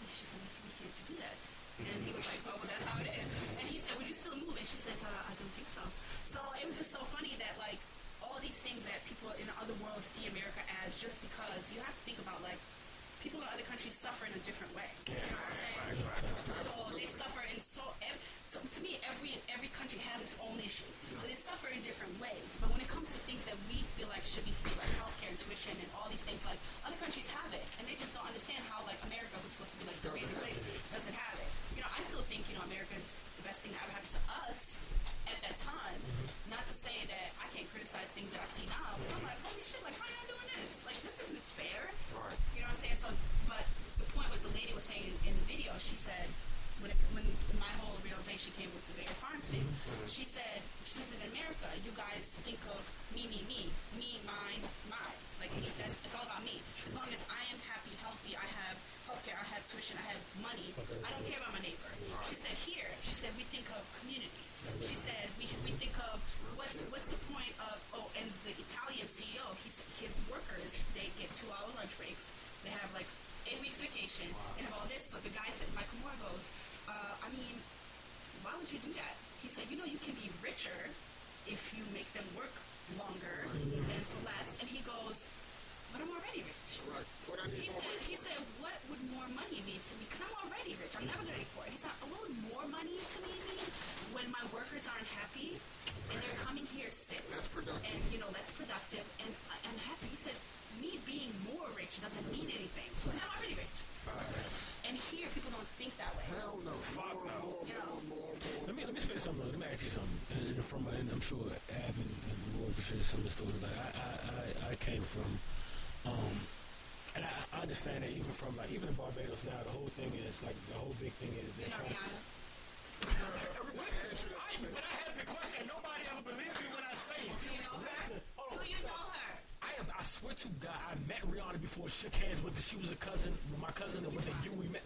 she said we can't to do that." And he was like, "Oh, well, that's how it is." And he said, "Would you still move?" And she said, uh, "I don't think so." So it was just so funny that like all these things that people in other worlds see America as, just because you have to think about like people in other countries suffer in a different way. You know what I'm saying? So they suffer in so, ev- so to me, every every country has its own issues. So they suffer in different ways. But when it comes to things that we feel like should be free, like healthcare and tuition and all these things, like other countries have it, and they just don't understand how like America was supposed to be like the Doesn't have doesn't have it. You know, I still think you know America is the best thing that ever happened to us at that time. Mm-hmm. Not to say that I can't criticize things that I see now, but I'm like, holy shit, like how y'all doing this? Like this isn't fair. You know what I'm saying? So, but the point what the lady was saying in the video, she said when it, when my realization came with the Vega Farms thing, she said she says in America, you guys think of me, me, me, me, mine, mine. Like it's, that's, it's all about me. As long as I am happy, healthy, I have healthcare, I have tuition, I have money. I don't care about my neighbor. She said here, she said we think of community. She said we, we think of what's what's the point of oh and the Italian CEO, he's, his workers they get two hour lunch breaks. They have like eight weeks vacation and have all this. So the guy said, Michael Moore goes, uh, I mean, why would you do that? He said, you know, you can be richer if you make them work longer and for less. And he goes, but I'm already rich. Right. What He said, money he said, what would more money mean to me? Because I'm already rich. I'm never going to be poor. He said, what would more money to me mean when my workers aren't happy and they're coming here sick Less productive. and you know less productive and and happy? He said, me being more rich doesn't mean anything. Because I'm already rich. And here, people don't think that way. Hell no. Fuck more, no. more, You know. more, more, more. Let me let me something. Let me ask you something. And from and I'm sure Ab and, and Roy can share some of the stories. Like I I, I, I came from, um, and I, I understand that even from like even in Barbados now, the whole thing is like the whole big thing is they're trying. Listen, I, but I have the question. Nobody ever believes me when I say it. Do you know her? Listen, hold Do you know her? I have, I swear to God, I met Rihanna before, shook hands with her. She was a cousin, my cousin, and with the you we met.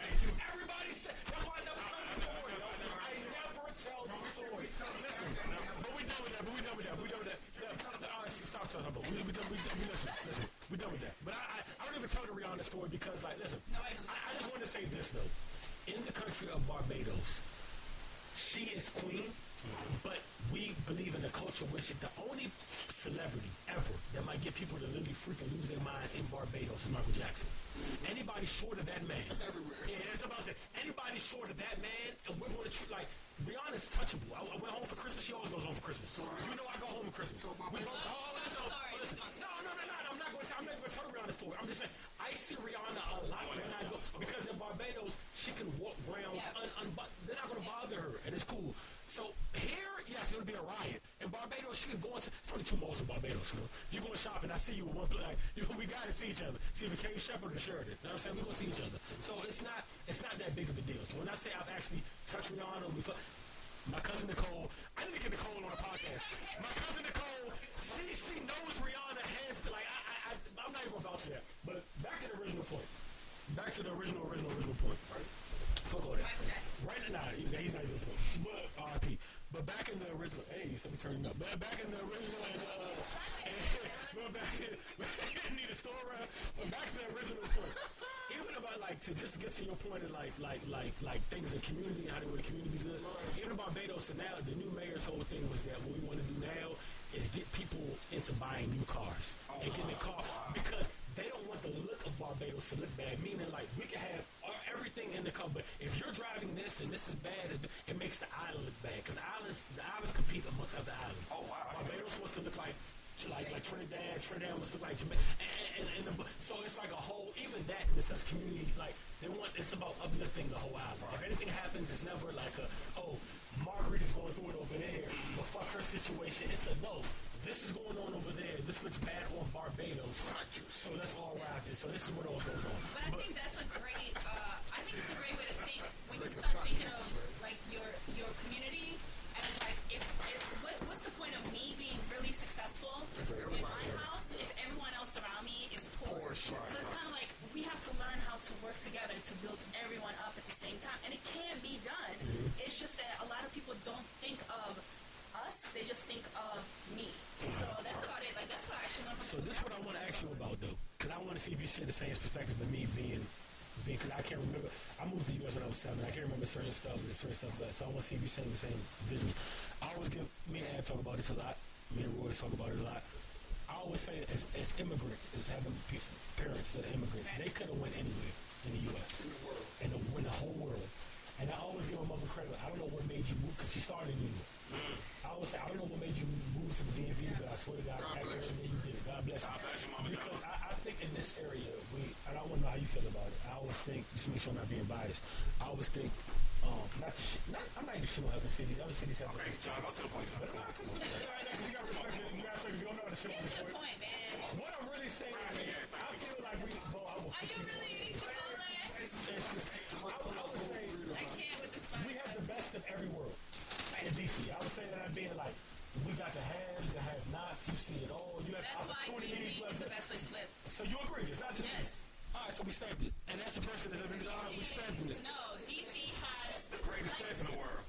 Everybody said, that's why I never tell the story. Tell the story. Listen, but we done with that, but we done with that, we done with that. All right, stop talking about, we, we done, we done, we listen, listen, we done with that. But I, I, I don't even tell the Rihanna story because, like, listen, I- I, just want to say this, though. In the country of Barbados, she is queen, but we believe in a culture where she, the only celebrity ever that might get people to literally freaking lose their minds in Barbados is Michael Jackson. Anybody short of that man. That's everywhere. Yeah, that's about to say. Anybody short of that man, and we're going to treat like Rihanna's touchable. I, I went home for Christmas. She always goes home for Christmas. you know I go home for Christmas. So we Barbados- both. Oh, oh, Sorry, listen. No, no, no, no. I'm not going to. I'm not going to tell the story. I'm just saying I see Rihanna a lot when I go because in Barbados she can walk grounds Yeah. un, un, they're not going to bother her, and it's cool. So here, yes, it would be a riot. In Barbados, you can go into. It's only two malls in Barbados. You know, you going shopping. I see you with one. pla- Like, you, we got to see each other. See if it came Shepherd or Sheridan. You know what I'm saying? We're gonna see each other. So it's not. It's not that big of a deal. So when I say I've actually touched Rihanna, we. My cousin Nicole, I need to get Nicole on the podcast. My cousin Nicole, she she knows Rihanna hands to like I, I, I I'm not even gonna vouch for that. But back to the original point. Back to the original original original point. Right? Fuck all that. Michael Jackson. Right now, nah, he's not even the point. But RP. But back in the original, hey, somebody turning up. But back in the original and uh, [LAUGHS] but back in, need a store around. But back to the original point. [LAUGHS] Even about like to just get to your point of like like like like things in community and how they the community good. Even in Barbados and now the new mayor's whole thing was that what we want to do now is get people into buying new cars and getting a car because they don't want the look of Barbados to look bad. Meaning, like we can have everything in the car, but if you're driving this and this is bad, it makes the island look bad because the islands the islands compete amongst other islands. Oh, wow. Barbados wants to look like. Like like Trinidad, Trinidad wants to look like Jamaica, and, and, and the, so it's like a whole. Even that in the community, like they want. It's about uplifting the whole island. If anything happens, it's never like a oh Marguerite is going through it over there, but fuck her situation. It's a no. This is going on over there. This looks bad on Barbados. So let's all ride it. So this is what all goes on. But I think that's a great. Uh, I think it's a great way to think when you start thinking of like your your community and it's like if, if what, what's the point of me being really successful in my house if everyone else around me is poor? Poor, So it's kind of like we have to learn how to work together to build everyone up at the same time, and it can be done. It's just that a lot of people don't think of us; they just think of me. So that's about it. Like that's what I actually learned from. So this is what I want to ask you about though, because I want to see if you share the same perspective of me being, because I can't remember. I moved to the U.S. when I was seven. I can't remember certain stuff, and certain stuff. But so I want to see if you share the same vision. I always give me and Ad talk about this a lot. Me and Roy talk about it a lot. I always say as, as immigrants, as having people, parents that are immigrants, they could have went anywhere in the U.S. in the, in the whole world. And I always give my mother credit. I don't know what made you move because she started in New York. Mm. I always say I don't know what made you move to the DMV, but I swear to God, God every bless day you did. God bless you. God bless you, Mama Because I, I think in this area, we, and I want to know how you feel about it. I always think, just make sure I'm not being biased. I always think, um, not to shit, not, I'm not even shitting on other cities. Other cities have. Okay, John, go to the point, John. But nah, come on. You gotta respect. You gotta respect. You don't know how to shit on Get the point. point, man. What I'm really saying is, I feel like we, well, I will. Are you really eating Chipotle? I would, I would say I can't with this we have the best of every world in DC. I would say that I'm being like, we got the haves, the have-nots. You see it all. You have That's why. DC you is the best place to live. So you agree? It's not just Yes. All right, so we stamped it, and that's the person that's living in the We stamped it. No, DC has The greatest place in the world.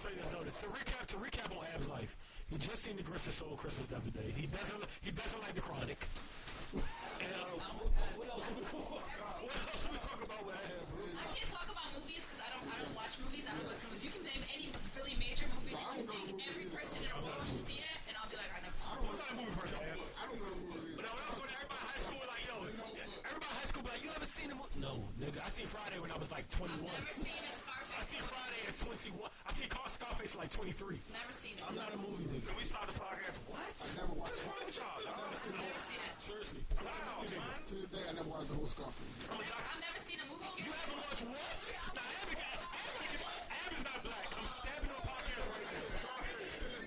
Real quick, to say this though, to recap, to recap on Ab's life, he just seen the Grinch that Stole Christmas the other day. He doesn't, he doesn't like the Chronic. And uh, what else? [LAUGHS] What else we talk about with Ab? I can't talk about movies because I don't. I don't watch movies. I don't go to movies. You can name any really major movie that you think every person in the world should see it, and I'll be like, I never saw it. Who's not a movie person? I don't go to movies. But when I was going to everybody high school, like, yo, everybody high school, like, you ever seen the movie? No, nigga. I seen Friday when I was like 21. Never seen a I Scarface. seen Friday at 21. I see Car Scarface at like 23. Never seen it. I'm not a movie nigga. We start the podcast? What? never watched What's wrong with y'all? dog? Never seen Never seen it. Seriously. Wow, son. To this day, I never watched the whole Scarface. I'm a doctor. I've never seen a movie. You haven't watched what? Nah, Ab, Ab, Ab not black. I'm stabbing on podcast right now.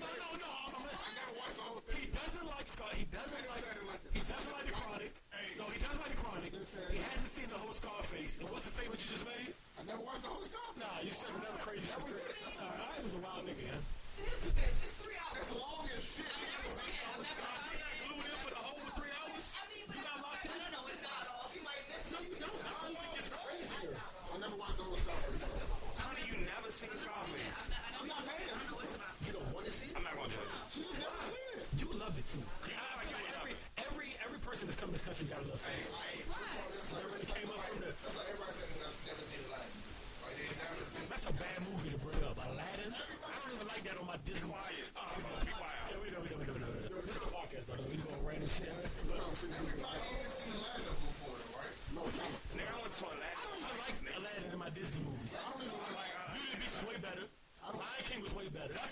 No, no, no. I'm, I'm, I never watched the whole thing. he doesn't like Scar. He doesn't like. He doesn't like the Chronic. No, he doesn't like the Chronic. He hasn't seen the whole Scarface. And what's the statement you just made? I never watched the whole Scarface. You said another crazy. Alright, I was a wild nigga,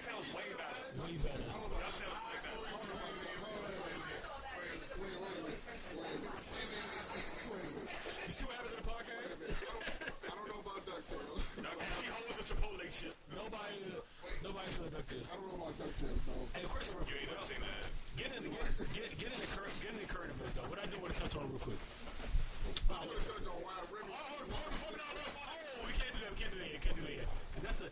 better. Way better. Way better. DuckTales way better. You see what happens in the podcast? I don't know about DuckTales. she holds a Chipotle chip. Nobody, nobody's doing DuckTales. I don't know about DuckTales, though. Hey, question real You ain't never seen that. Get in, the get, get, get in the current, get in the current events though. What I do want to touch on real quick. I want to touch on Wild River. Oh, before, before, no, no, oh, we can't do that. We can't do that. Can't do that. Because that's a.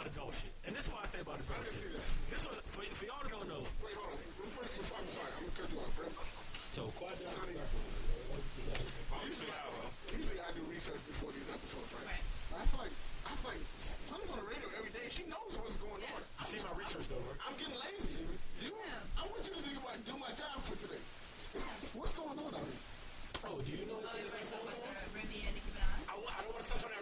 I want to about adult shit, and this is why I say about adult shit. This was for, for y'all that don't know. Wait, hold on. Before, before, I'm sorry. I'm going to cut you off, bro. So quiet down. Sunni, Oh, you see usually I do research before these episodes, right? Right. I feel like, I feel like Sunni's on the radio every day. She knows what's going on. You see my research though, right? I'm getting lazy. You, I want you to think about do my job for today. [LAUGHS] What's going on out here? Oh, do you know? Oh, you want to talk about the Remy and Nicki Minaj? I, wa- I don't want to touch on that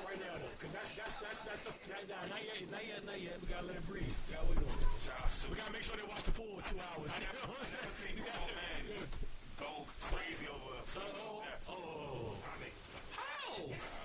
right now though, because that's that's that's that's the that, that, not yet, not yet, not yet. We gotta let it breathe. We gotta wait on it. We gotta make sure they watch the full two hours. I never, I never seen grown oh, man go crazy over. So, oh, oh, how?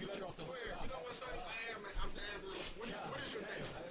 You let her off the hook. You know what, I am. I'm the ambulance. What, yeah. what is your name?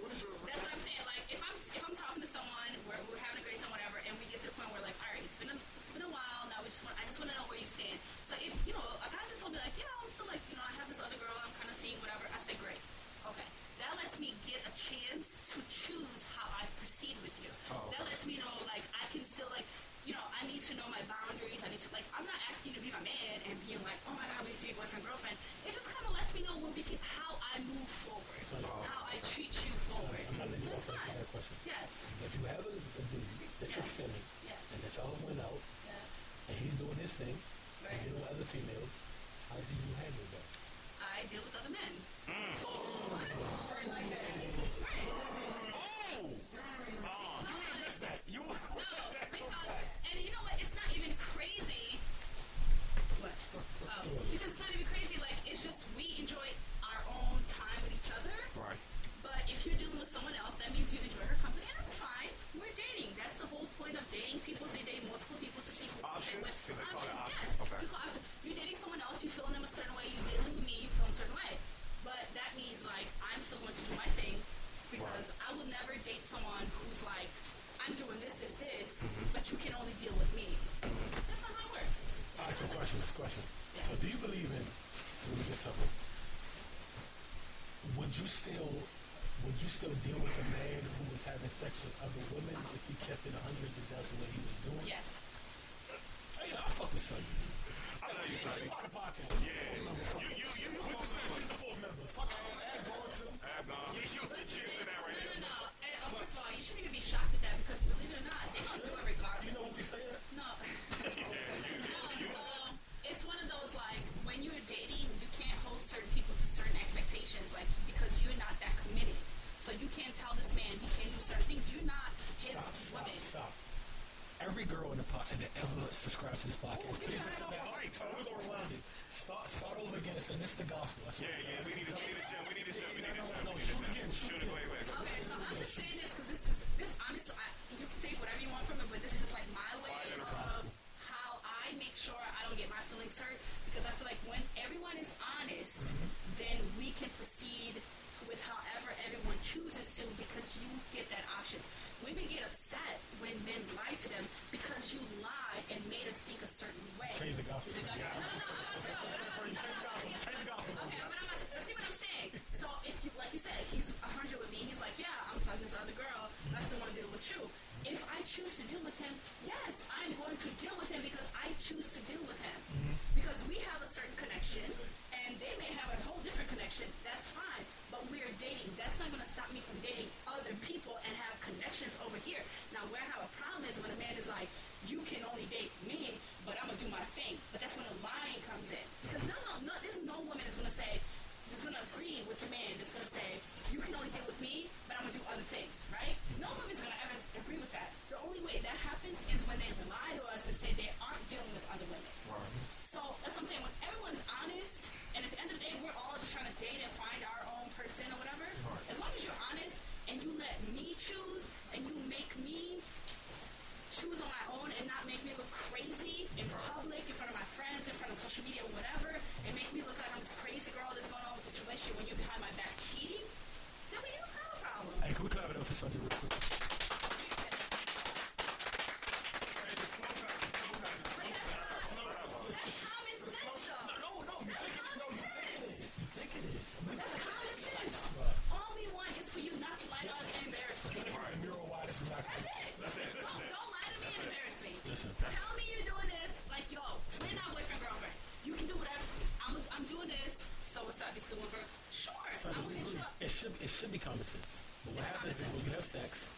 It should it should be common sense. But what it's happens is when you have sex,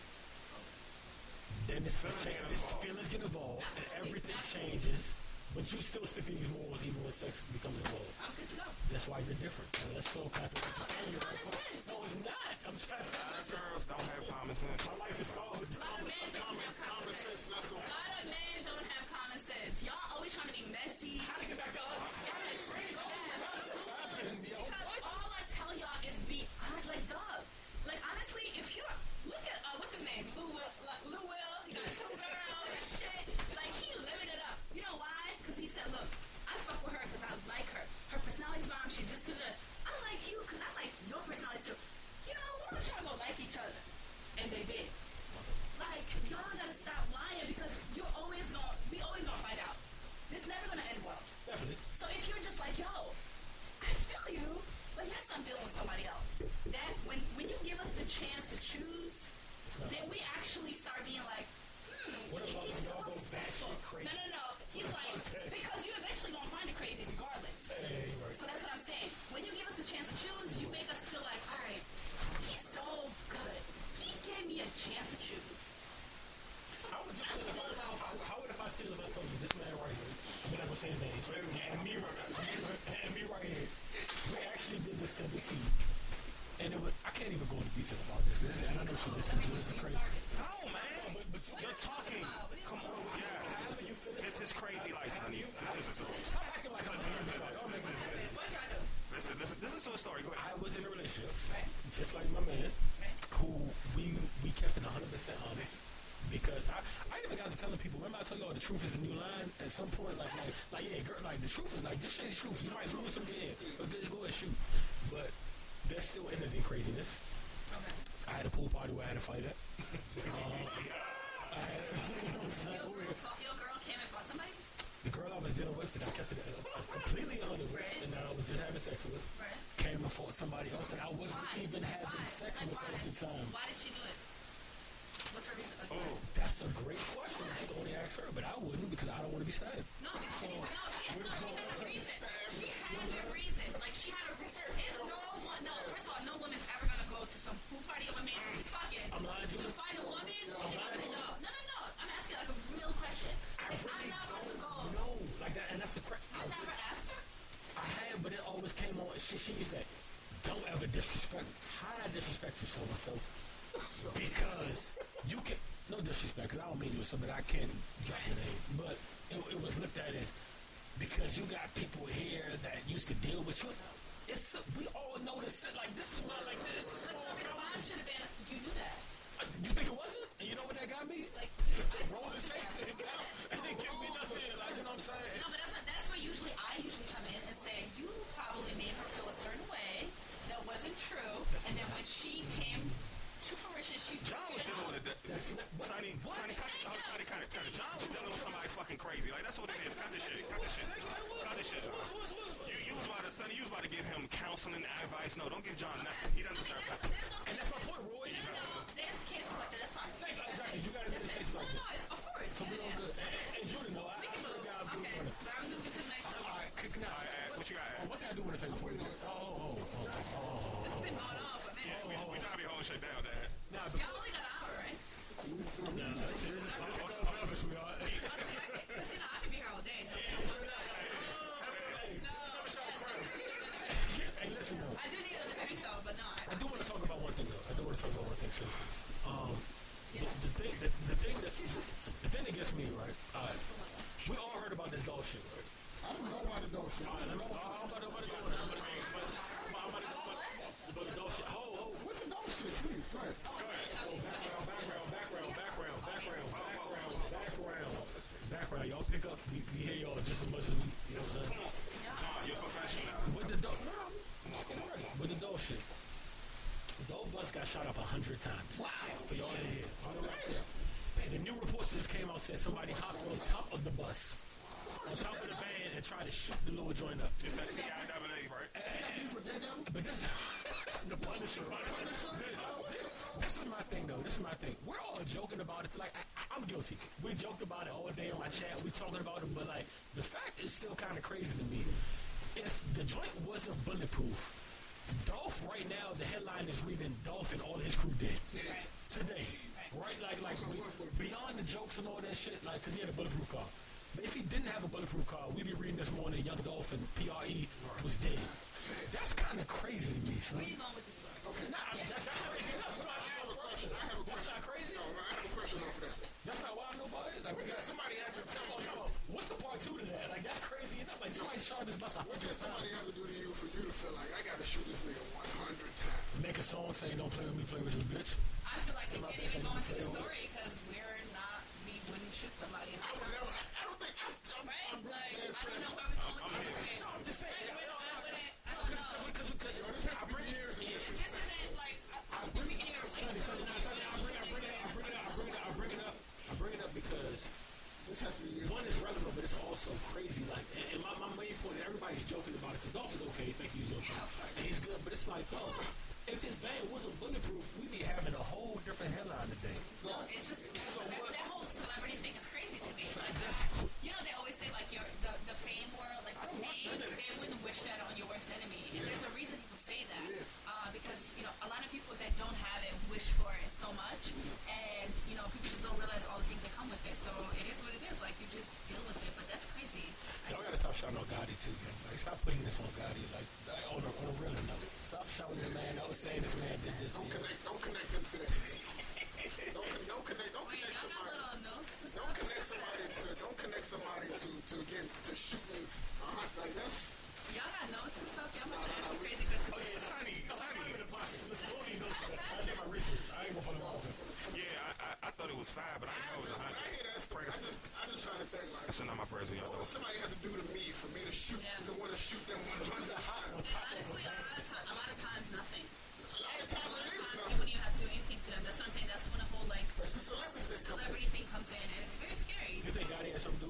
then this, feelings, cha- this feelings get involved, Absolutely. and everything changes. But you still stick to these rules even when sex becomes involved. I'm good to go. That's why you're different. I mean, that's so complicated. That's common like, sense. No, it's not. I'm trying to. A lot girls don't have common sense. My life is called. A lot of men don't common, have common, common sense. sense. A lot of men don't have common sense. Y'all always trying to be messy. How to get back to us? chance to choose, then we actually start being like, hmm, what about he's so special. Crazy? No, no, no. He's like, [LAUGHS] because you eventually going to find it crazy regardless. Hey, right. So that's what I'm saying. When you give us the chance to choose, you make us feel like, all right, he's so good. He gave me a chance to choose. How would, if I, how, would if I tell you if I told you this man right here, I'm gonna say his name, and me, and me right here, we actually did this to the team, and it was can't even go into detail about this. this I know she listens. This is crazy. No, man. But, you, are talking. Come on. Yeah. This is crazy like honey. This is a Stop acting like this. Listen, listen, listen, this is a story. Go ahead. I was in a relationship, just like my man, who we we kept it 100% honest because I, I even got to telling people. Remember, I told y'all the truth is a new line. At some point, like, like, like yeah, girl, like the truth is like just say the truth. You might lose some, yeah, but then go and shoot. But that's still internet craziness. Okay. I had a pool party where I had a fight at. [LAUGHS] um, had, [LAUGHS] you know what I'm saying? Your, your girl came and fought somebody? the girl I was dealing with that I kept it completely under right. and that I was just having sex with right. came and fought somebody else that I wasn't why? even having why? sex like with why? at the time. Why did she do it? What's her reason? Oh, that's a great question. You should only ask her, but I wouldn't because I don't want to be stabbed. No, she, no, she, no, she had a reason. She had a reason. Like, she had a reason. To find a woman. She doesn't know. No, no, no. I'm asking like a real question. Like I'm not about to go. No, like that, and that's the crap. You never asked her. I had, but it always came on. She, she used that. Don't ever disrespect. How did I disrespect you so myself? Because you can. No disrespect, because I don't mean you something I can't drop your name. But it, it was looked at as because you got people here that used to deal with you. It's we all know this. Like this is not like this. But small your response should have been, you knew that. You think it wasn't? And you know what that got me? Like, I Roll the tape Yeah, and go. And they give me oh. nothing. Like you know what I'm saying? No, but that's not, that's where usually I usually come in and say you probably made her feel a certain way that wasn't true, and then when she came to fruition, she John was figured dealing out- with it. That's not- what? Sunni, What? Sunni, cut, cut, cut, it, cut, it, cut it. John was dealing with somebody fucking crazy. Like that's what it is. Cut this shit. Cut this shit. Cut this shit. You, you was about to, Sunni, you was about to give him counseling advice. No, don't give John nothing. He doesn't I deserve there's, that. And that's my point, Roy. No, no, no. There's cases like that. That's fine. Thank you, That's exactly. You gotta do That's cases it. like no, that. No, it's of course. So we yeah, all good. That's And, it. and you know, I, I can swear to. God, I'm Okay, doing it. but I'm moving to the next All subject. now. All right, what you got? What did I do want to say before you? Oh, oh, oh, oh, oh. It's been going on for a minute. We, we try to be holding shit down, Dad. Now, Y'all before, only got an hour, right? no, this is this is forever, sweetheart. But you know, I can be here all day. No, Hey, listen though. I do need another drink though, but no. I do want to talk about one thing though. I do want to talk about one thing seriously. Um, the, the thing, the, the thing that's the thing that gets me right. All right, we all heard about this dog shit, right? I don't know why the dog shit. All right, let me, oh, I'm about to, I'm about to go on that. I'm about to go on that. I'm about to- I'm about to go shit. Ho, ho. What's the dog shit? Please, go ahead. Background, background, background, background, background, background, background, background. Y'all pick up. We, y'all just as much as we. Yes, sir. John, you're professional. With the just. With the dog shit. Dolph bus got shot up a hundred times. Wow. For y'all to hear. And the new reports just came out said somebody hopped on top of the bus, on top of the van, and tried to shoot the little joint up. It's that CIAA, right? But this, the Punisher. This is my thing, though. This is my thing. We're all joking about it. Like I, I'm guilty. We joked about it all day on my chat. We talking about it, but like the fact is still kind of crazy to me. If the joint wasn't bulletproof, Dolph right now the headline is reading Dolph and all his crew dead today. Right, like like we, beyond the jokes and all that shit, like because he had a bulletproof car. But if he didn't have a bulletproof car, we'd be reading this morning Young Dolph and PRE was dead. That's kind of crazy to me, son. Where are you going with this story? Nah, I mean, that's, that's crazy enough. I have a question. I have a That's question. not crazy. No, I have a question off of that. That's not wild nobody. Like, we got Somebody had to tell Oh, you. What's the part two to that? Like, that's crazy enough. Like, somebody shot this bus a What did somebody have to do to you for you to feel like I gotta shoot this nigga 100 times? Make a song saying, don't play with me, play with you, bitch. I feel like we Come up can't even go something into the story because we're not, we wouldn't shoot somebody. I would never. I, I don't think. I, I'm, Right? I'm, Like, really I don't know impressed. where we're going with this. I'm just saying. Like, joking about it because Dolph is okay. Thank you, he's and he's good. But it's like, oh, if his band wasn't bulletproof, we'd be having a whole different headline today. No, it's just So what- stop putting this on Gotti. Like, like on a, on a real note. Stop shouting this man out, saying this man did this. Don't you connect. Don't connect him to that. don't, con- don't connect. Don't Wait, connect y'all somebody. little notes and Don't connect somebody to. Don't connect somebody to to again to shooting. Uh-huh, like that's. Y'all got notes and stuff. Y'all about to ask some crazy questions. Oh, yeah, Sunni, Sunni. I did my research. I ain't gonna follow my own. Yeah, I, I, I thought it was five, but I didn't know it was a When I hear that story, I just I just try to think like. That's not my present, y'all. What would somebody have to do to me for me to shoot Yeah. to want to shoot them 100 times? Honestly, a lot of times, a lot of times, nothing. A lot of times A lot it of times, you nothing. wouldn't even have to do anything to them. That's what I'm saying. That's when the whole like a celebrity celebrity thing comes in, and it's very scary. You think Gotti had something to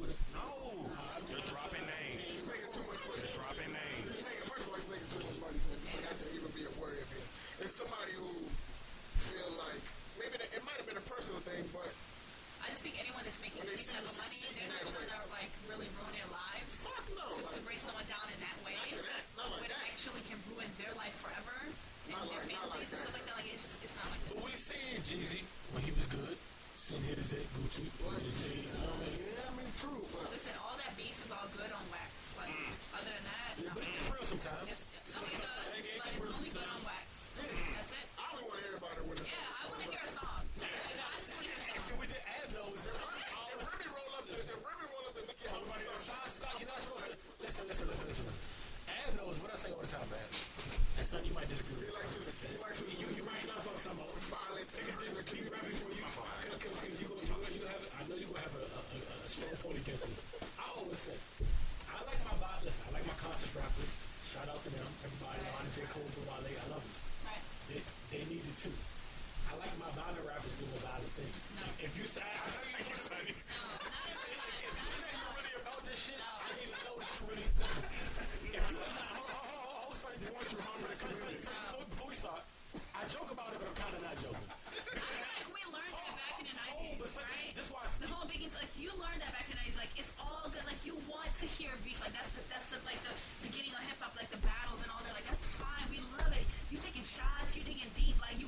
the money, they're not trying to like really ruin their lives. Fuck no. To, to bring someone down in that way, not that. Not like when that. it actually can ruin their life forever and not their like, like and stuff like that. Like it's just it's not like that. But we seen Jeezy when he was good. Seen hit his at Gucci. What is he? Yeah, I mean, true. But. Listen, all that beef is all good on wax. Like, mm. other than that, yeah, real sometimes. against this. I always say, I like my body. Listen, I like my concert rappers. Shout out to them, everybody. Right. Honest, J. Cole, Wale, I love them. Right. They, they need it too. I like my violent rappers do a violent thing. No. Like, if you say I know you are [LAUGHS] say if you say you're really about this shit, no. I need to know that you really. [LAUGHS] if you're not, hold, hold, hold, hold, sorry. Before we start, I joke about it, but I'm kind of not joking right? this, this why the whole beginning. Like you learned that back in the '90s. Like it's all good. Like you want to hear beef. Like that's the, that's the, like the beginning of hip hop. Like the battles and all that. Like that's fine. We love it. You taking shots. You digging deep. Like you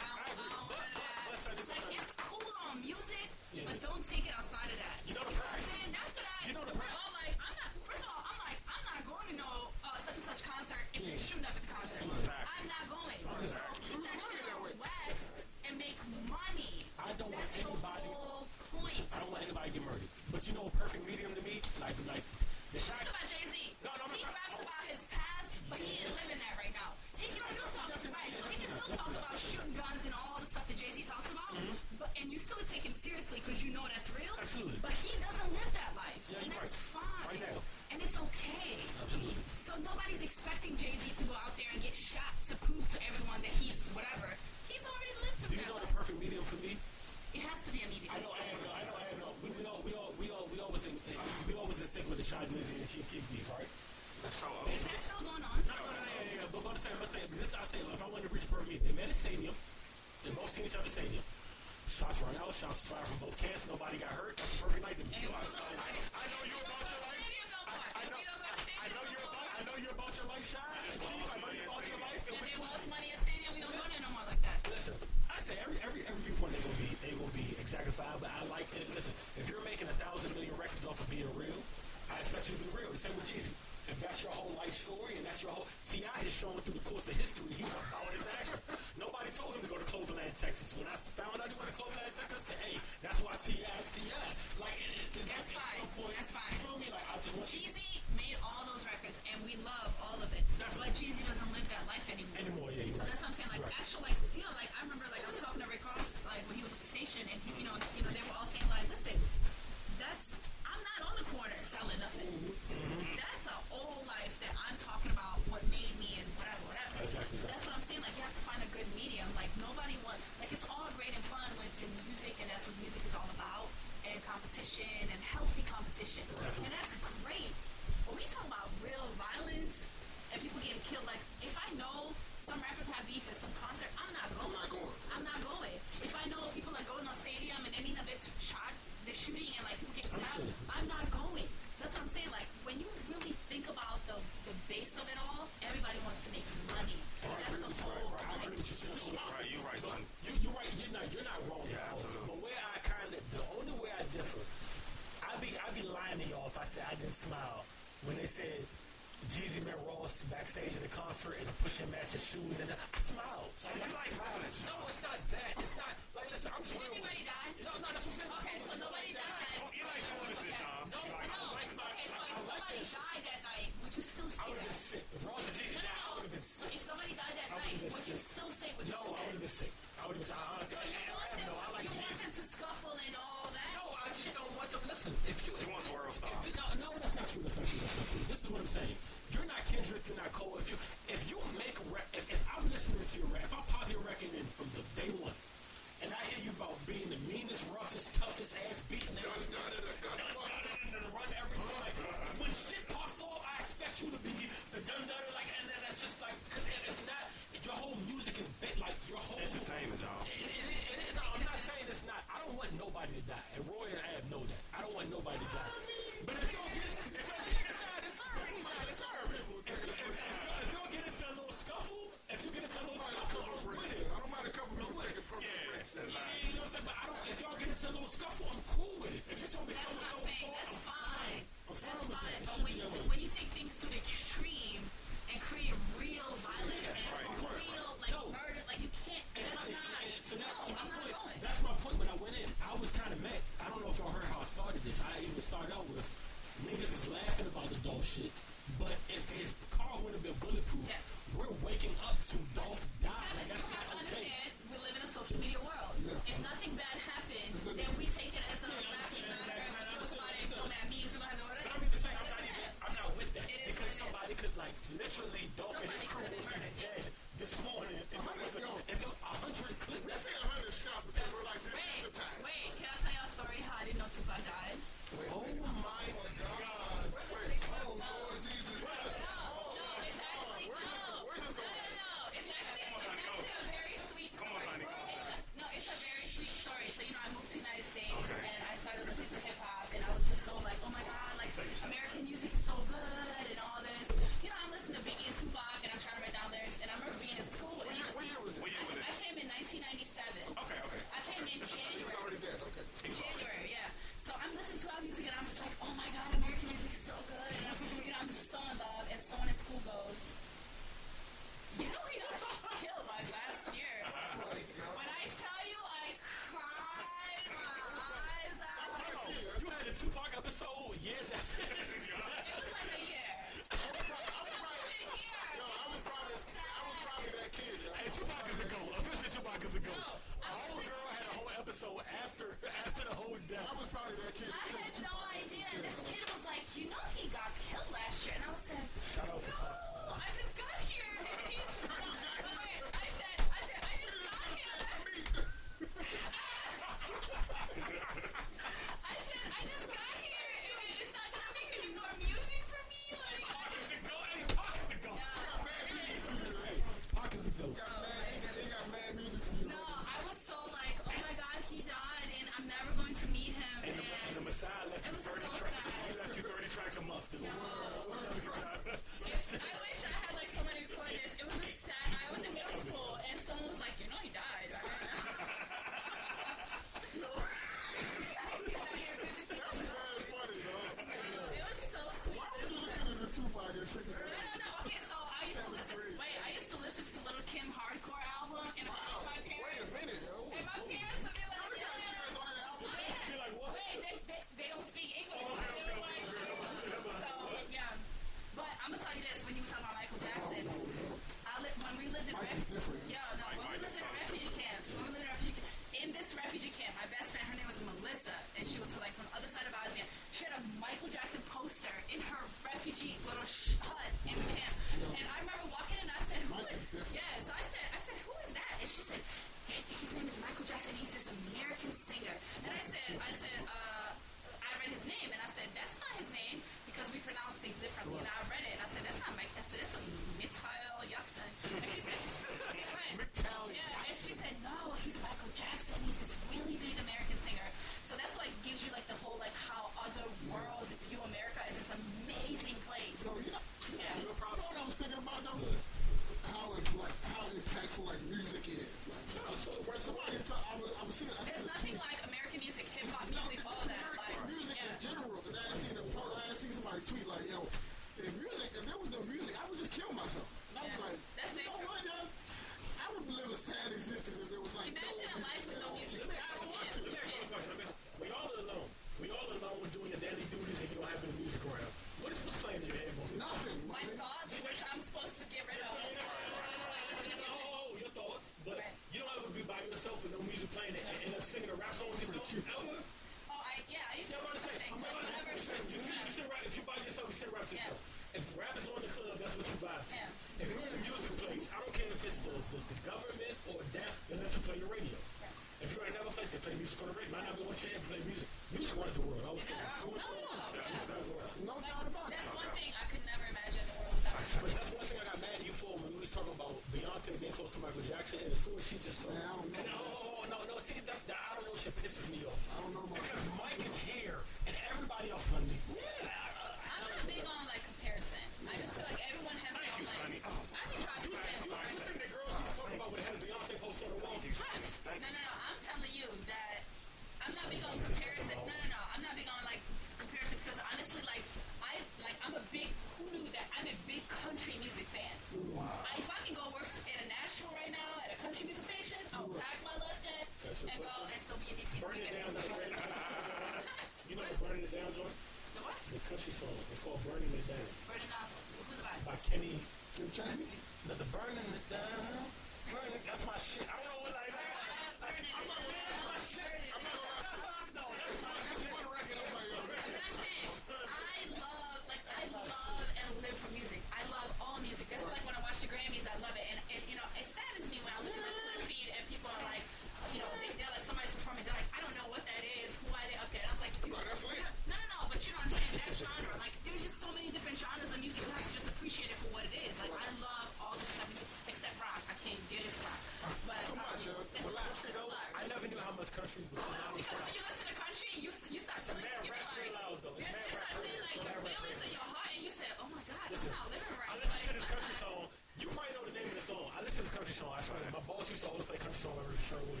shirt with.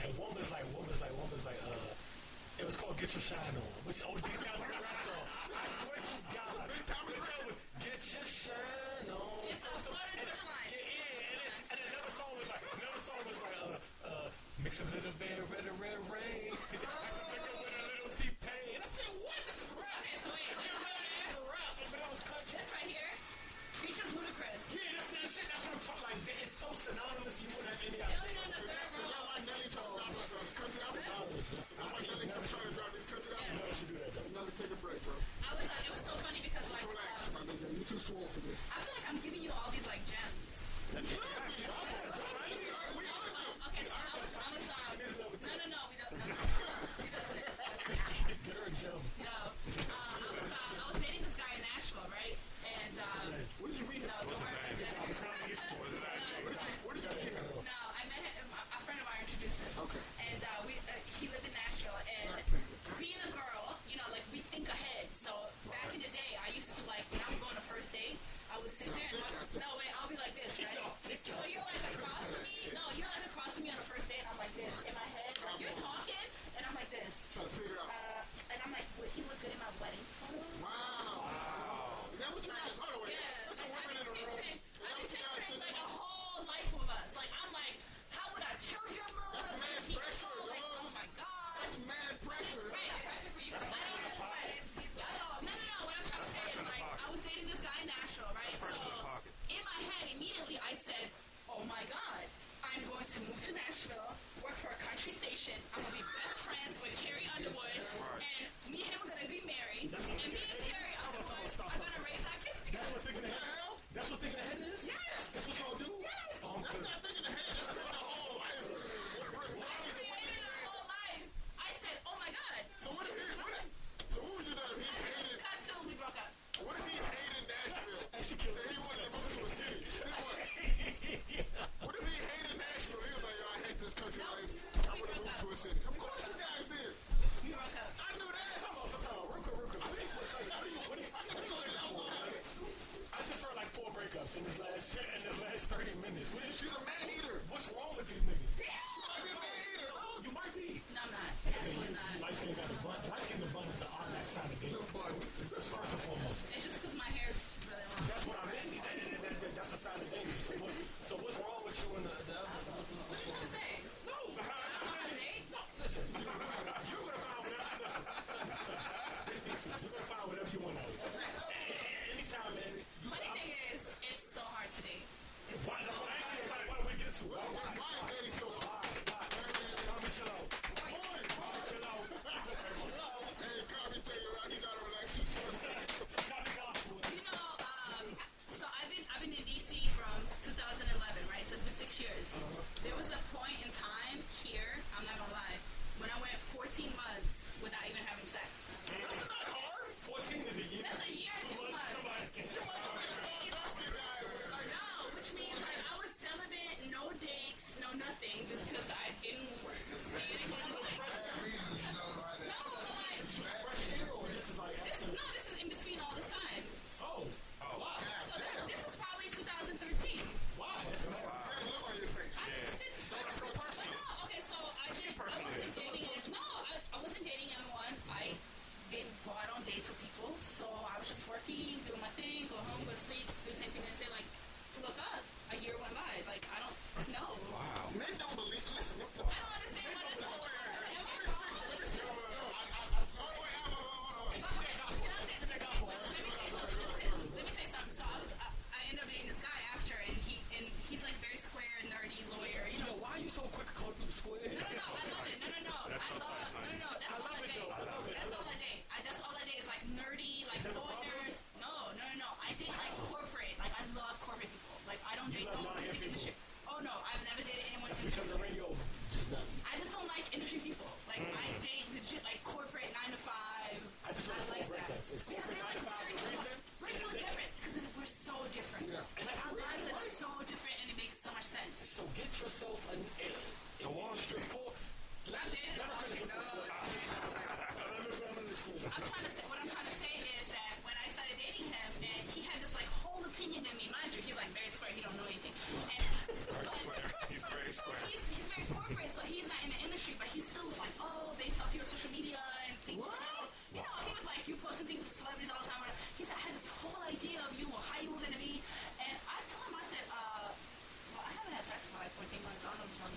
And one was like, one was like, one was like, uh, it was called Get Your Shine On, which all these guys were raps on. I swear to God, big time it was Get Your Shine On. It's so, so, and, yeah, yeah, and then, and another song was like, another song was like, uh, uh, mix a little bit of red, red rain. I said, make it with a little T-Pain. And I said, what? This is rap. It's weird. It's rap. It's rap. But that was country. That's right here. Features Ludacris. Yeah, that's that. That's what I'm talking like so synonymous you wouldn't have any idea. Y'all like Nelly trying to drop this country out. I like Nelly trying to this country out. Should do that. Nelly, take a break, bro. I was like, it was so funny because like. Relax, my nigga. You too swole for this. I feel like I'm giving you all these like gems. No, no, no. We don't. No, no. She doesn't. Get her a gem. No.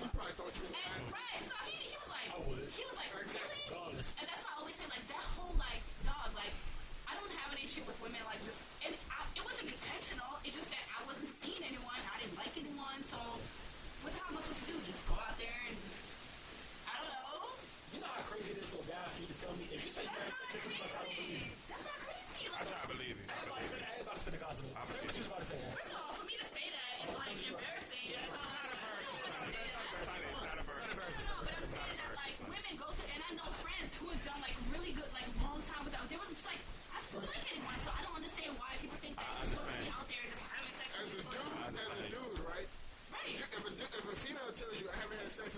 I probably thought you were. And, right. So he, he was like, I would. He was like, really? And that's why I always say, like, that whole, like, dog, like, I don't have an issue with women, like, just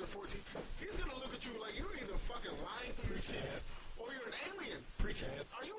14, he's going to look at you like you're either fucking lying through your teeth or you're an alien. Preach. Are you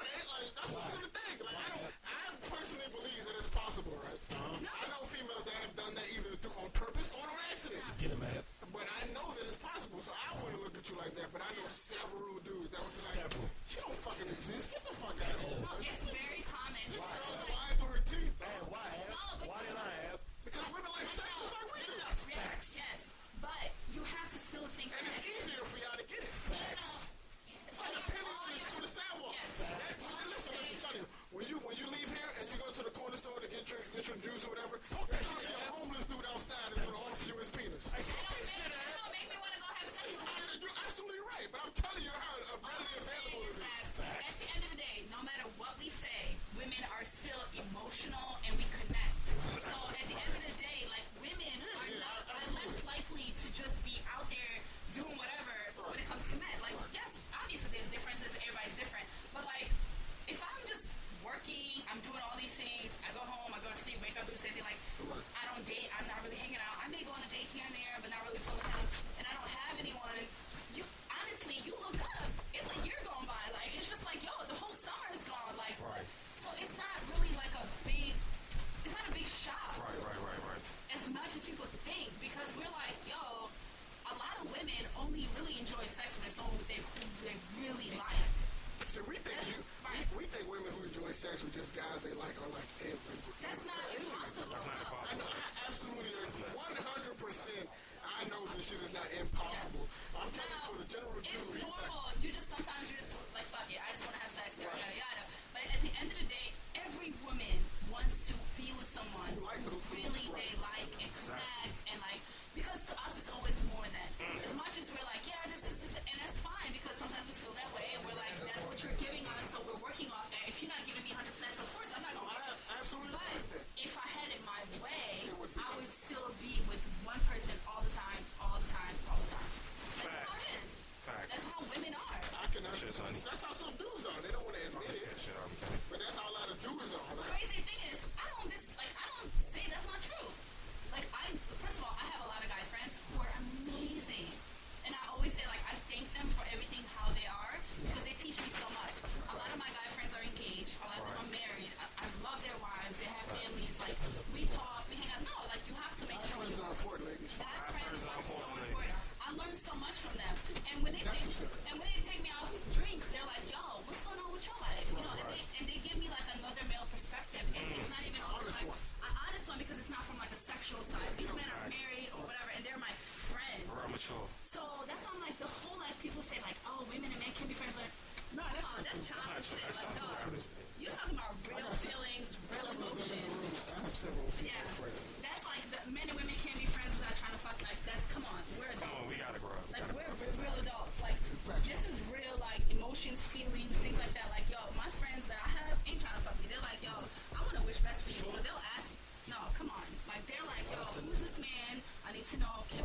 and Okay.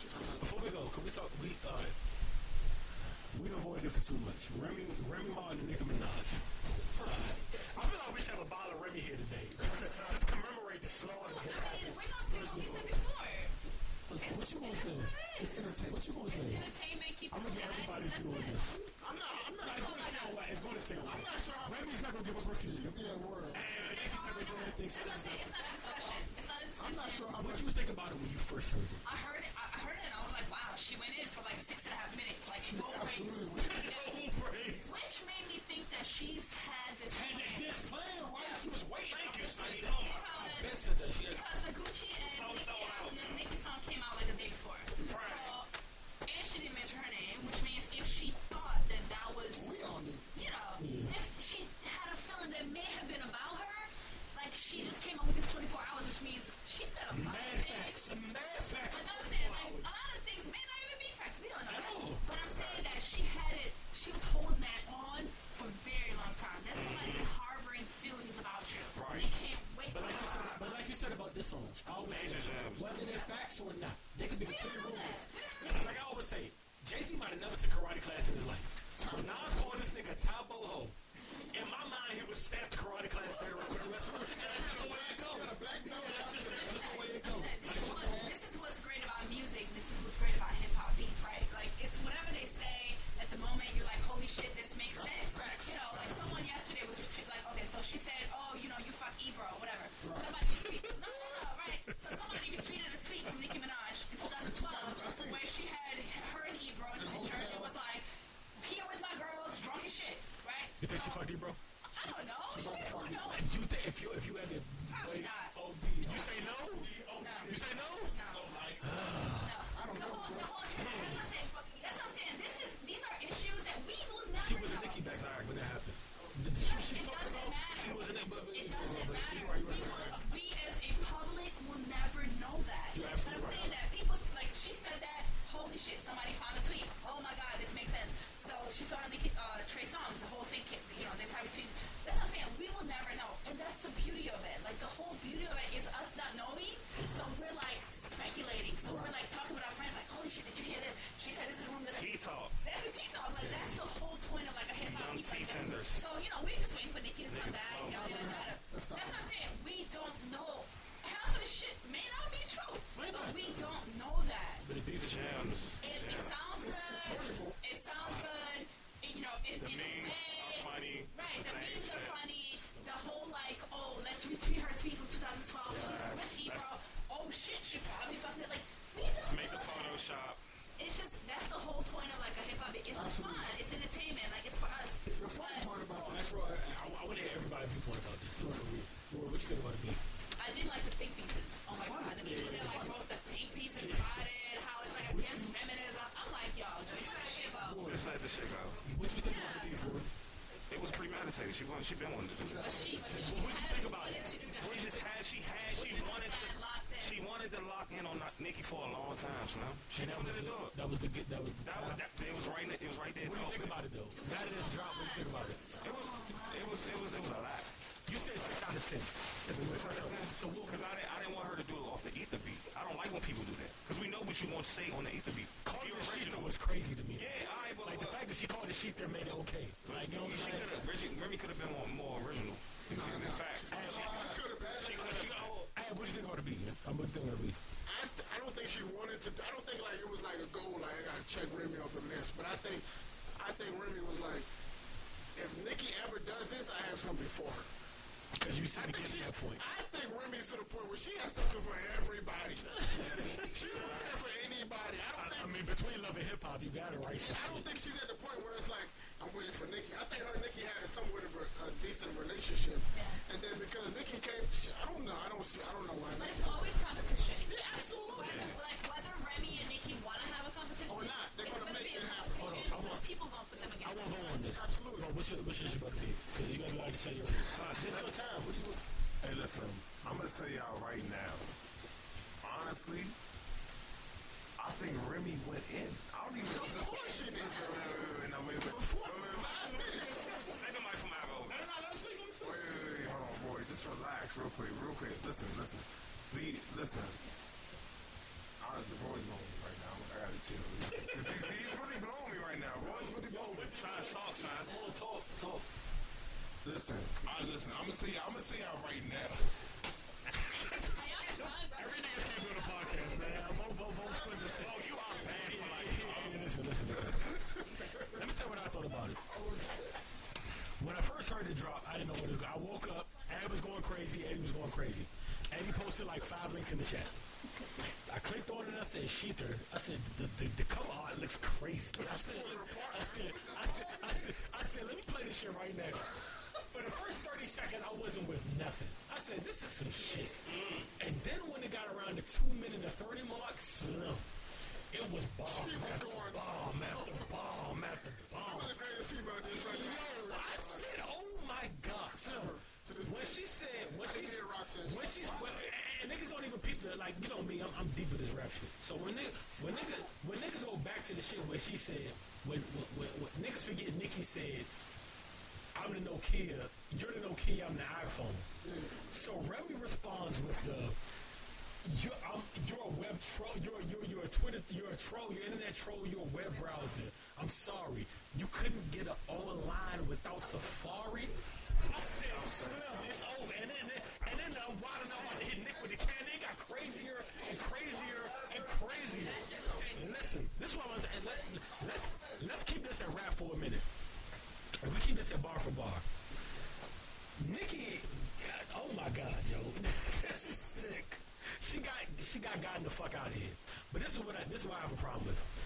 Delicious. Before we go, can we talk? We uh, we avoided it for too much. Remy, Remy Ma and Nicki Minaj. First, I feel like we should have a bottle of Remy here today, just to just commemorate the slaughter. I mean, we're gonna say what we said before. What you gonna say? It's entertaining. What you gonna say? Entertainment, I'm gonna get everybody doing that's this. I'm not, I'm not, It's gonna stay away. It's gonna stay away. I'm not sure Remy's not gonna give up her future. yeah, word. And Nicki's not gonna do anything. It's not a discussion. It's not a discussion. I'm not sure What you think about it when you first heard it? I heard half minutes. Like, she won't absolutely race. Praise. Which made me think that she's JC might have never took karate class in his life. When Nas called this nigga Tabo Ho, in my mind he was stamped the karate class veteran for the rest of And that's just the way it goes. Shit! Did you hear this? She said this is the room. Tea talk. That's the tea talk. Like that's the whole point of like a hip hop Young beat like that. tenders. So you know, we're just waiting for Nicki to come Niggas back. flow. Yada, yada, yada. That's That's not- what I'm saying. We don't know. Half of the shit may not be true. May not. We don't know that. But the beef is Gems. Hear about this. Though, for real. Laura, what you think about the beef? I did like the think pieces. Oh my god, the people that like wrote the think pieces about it, how it's like against feminism. I'm like, y'all, just let that shit go. Just let the shit go. What you think about the beef, Laura? It was premeditated. She wanted. She been wanting to do But that. she, but she What you think about it? to do that. She just had. She had. She wanted to. Had locked in. She wanted to lock in on Nicki for a long time. So she And that was wanted to do it. that was the good. That was the That was. That, it was right. It was right there. What do you think about it though? Now that it's dropped, what do you think about it? It was. It was. It was. It was a lot. You said six out of ten. That's a good So, because I, didn't, I didn't want her to do it off the ether beat. I don't like when people do that. Because we know what you want to say on the ether beat. Calling the sheet was crazy to me. Yeah, I but, like the uh, fact that she called the sheet there made it okay. Like you know what I'm she? Could have, Remy, could have been more, more original. No, in fact, I, she, could have. She could have. Hey, what you think ought to be? I'm what you think ought to be. I, don't think she wanted to. I don't think like it was like a goal. Like I gotta check Remy off the list. But I think, I think Remy was like, if Nicki ever does this, I have something for her. Because you said I to think get she. to that point. I think Remy's to the point where she has something for everybody. she's not there for anybody. I don't I, think. I mean, between love and hip hop, you got to write some I don't shit. think she's at the point where it's like I'm waiting for Nicki. I think her and Nicki had somewhat of a, a decent relationship, Yeah. and then because Nicki came, she, I don't know. I don't see. I don't know why. But it's always competition. Yeah, absolutely. What's your, what's your about to be? Because you got to like to say your. This is your time. What do you? Hey, listen, I'm gonna tell y'all right now. Honestly, I think Remy went in. I don't even. Course she did. Listen, wait, wait, wait, no, wait, wait, wait, wait, wait, five minutes. Take the mic from Avo. wait, wait, wait, hold on, boy, just relax, real quick, real quick. Listen, listen, the listen. I, the boy's blowing me right now. I gotta chill. He's, he's, really blowing me right now, bro. To talk. Come talk, talk. Listen, I listen. I'm gonna say y'all. I'm gonna say y'all right now. Every niggas can't on the podcast, man. Vote, vote, vote, split the Oh, you are bad for Yeah, listen, listen, listen. Let me say what I thought about it. When I first heard it drop, I didn't know what it was. I woke up, Ad was going crazy, Eddie was going crazy. Eddie posted like five links in the chat. I clicked on it and I said, shETHER. I said, the, the, the cover art looks crazy. I said, I said, I said, I said, I said, let me play this shit right now. For the first 30 seconds, I wasn't with nothing. I said, this is some shit. And then when it got around the two minute and 30 mark, slim. It was bomb after going- bomb after bomb after bomb. One of the greatest female artists right Yo, now. I said, oh my God. So, when she said, when she, They did Roxanne. when she, when, and niggas don't even peep the, like, you know me, I'm, I'm deep in this rap shit. So when niggas, when when niggas go back to the shit where she said, when, when, when, when niggas forget Nicki said, I'm the Nokia, you're the Nokia, I'm the iPhone. So Remy responds with the, you're, you're a web troll. You're, you're, you're a Twitter. You're a troll. You're internet troll. You're a web browser. I'm sorry. You couldn't get it online without Safari. I said, Slim, it's over. And then, and then I'm wilding out about to hit Nick with the can. It got crazier and crazier and crazier. Listen, this I was. And let, let's let's keep this at rap for a minute. If we keep this at bar for bar, Nicki, oh my God, yo, [LAUGHS] this is sick. She got she got gotten the fuck out of here. But this is what I this is what I have a problem with. I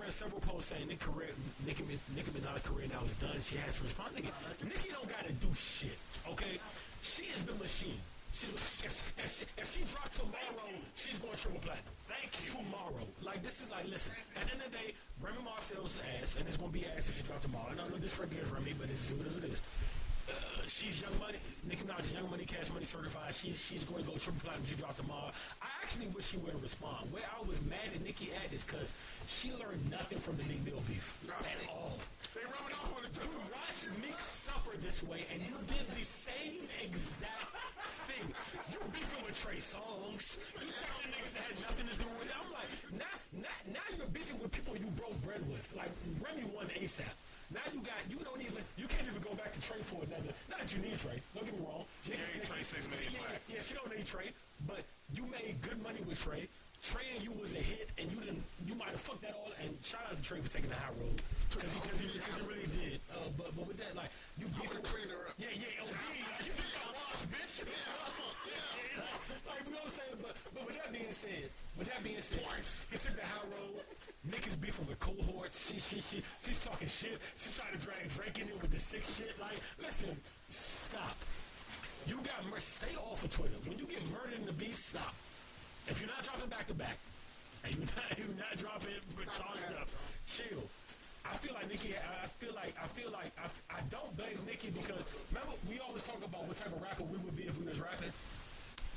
read several posts saying Nicki career, Nicki, Nicki Minaj's career now is done. She has to respond. Nicki, Nicki don't got to do shit. Okay, she is the machine. She's, if, she, if she dropped tomorrow, she's going triple platinum. Thank you. Tomorrow, like this is like listen. At the end of the day, Remy Marcel's ass, and it's gonna be ass if she dropped tomorrow. I don't know this record is Remy, but this is what it is. She's Young Money. Nicki Minaj Young Money, Cash Money certified. She's she's going to go triple platinum. She dropped tomorrow. I actually wish she would respond. Where I was mad at Nicki at is because she learned nothing from the Meek Mill beef at all. They rubbing off on each You watch Nick suffer this way, and you did the same exact thing. You beefing with Trey Songz. You texting niggas that had nothing to do with it. I'm like, now, now, now you're beefing with people you broke bread with. Like Remy won ASAP. Now you got, you don't even, you can't even go back to Trey for another. Not that you need Trey. Don't get me wrong. Gave Trey six million yeah, plaques. yeah, she don't need Trey, but you made good money with Trey. Trey and you was a hit, and you didn't. You might have fucked that all. And shout out to Trey for taking the high road because he, cause he, cause he really did. Uh, but but with that, like you beefing. would've her up. Yeah, yeah, OD. Like, you just got washed, bitch. Yeah, like you know what I'm saying. But but with that being said, with that being said, Twice. he took the high road. Nick is beefing with cohorts. She she she she's talking shit. She's trying to drag Drake in it with the sick shit. Like, listen, stop. You got mur- stay off of Twitter. When you get murdered in the beef, stop. If you're not dropping back to back, [LAUGHS] and you're not you're not dropping but charged up, chill. I feel like Nicki. I feel like I feel like I, I don't blame Nicki because remember we always talk about what type of rapper we would be if we was rapping.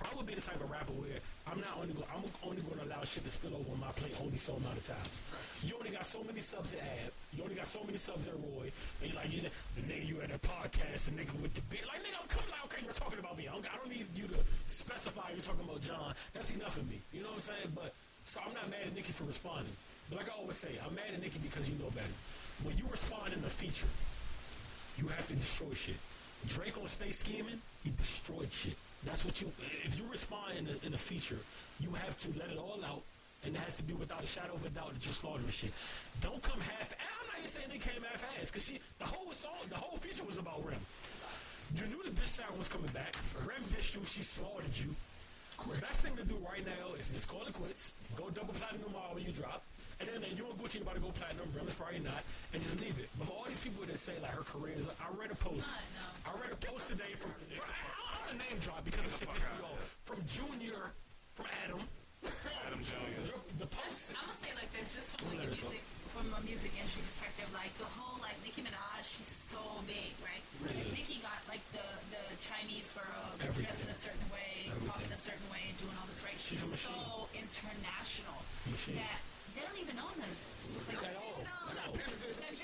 I would be the type of rapper where I'm not only going, I'm only going to allow shit to spill over on my plate only so amount of times. You only got so many subs at Ab. You only got so many subs at Roy. And you like you said, the nigga you at a podcast, the nigga with the beard. Like nigga, I'm coming like okay, you're talking about me. I don't, I don't need you to specify you're talking about John. That's enough of me. You know what I'm saying? But so I'm not mad at Nicki for responding. But like I always say, I'm mad at Nicki because you know better. When you respond in a feature, you have to destroy shit. Drake on Stay Scheming, he destroyed shit. That's what you. If you respond in a, in a feature, you have to let it all out and it has to be without a shadow of a doubt that you're slaughtering shit. Don't come half. and I'm not even saying they came half-ass because she, the whole song, the whole feature was about Rem. You knew that this sound was coming back. Rem dissed you. She slaughtered you. The best thing to do right now is just call it quits. Go double platinum tomorrow when you drop. And then, then you and Gucci about to go platinum. Rem is probably not. And just leave it. But for all these people that say like her career is up, I read a post. I read a post today from. Bro, I don't want to name drop because this shit pissed me off. From Junior, from Adam. Adam Jr. The post. I'm gonna say it like this, just from like a music, from a music industry perspective, like the whole like Nicki Minaj, she's so big, right? Like, Nicki got like the the Chinese girls Everything. dressing a certain way, talking Everything. a certain way, and doing all this, right? She's She's, a so international Machine. that they don't even know none of this. Like, At they all. don't know, At all. like,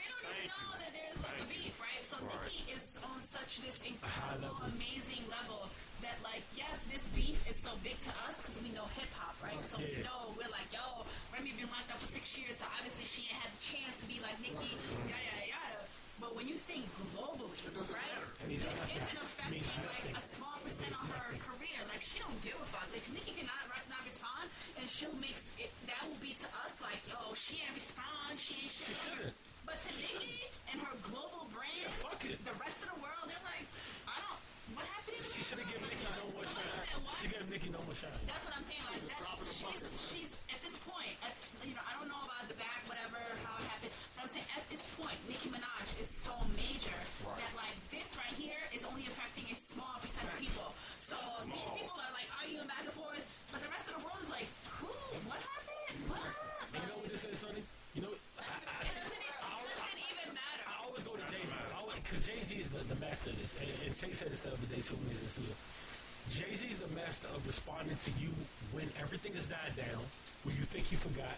this incredible, amazing level that like yes, this beef is so big to us because we know hip hop, right? So we know we're like, yo, Remy been locked up for six years, so obviously she ain't had the chance to be like Nicki, yada yada yada. But when you think globally, right? matter. It means This isn't affecting like a small percent of her career. Like she don't give a fuck. Like Nicki cannot right not respond, and she'll mix it. That will be to us like, yo, she ain't respond. She ain't shit. But to Nicki and her global brand, Yeah, fuck it. the rest of the world, they're like, I don't. What happened? to She me? should have given Nicki no more What shine. is that? What? She gave Nicki no more shine. That's what I'm saying. Like that, in the she's she's at this point. At, you know, I don't know about the back, whatever, how it happened. But I'm saying at this point, Nicki Minaj is so major that like this right here is only affecting a small percent of people. So these people are like arguing back and forth, but the rest of the world is like, who? What happened? What? And you know what this is, Sunni? You know, I, I, It doesn't, even, I, it doesn't even matter. I always go to Jay Z. Because Jay Z is the, the master of this. And, and Tay said this the other day too when he was in the studio. Jay Z is the master of responding to you when everything has died down, when you think he forgot.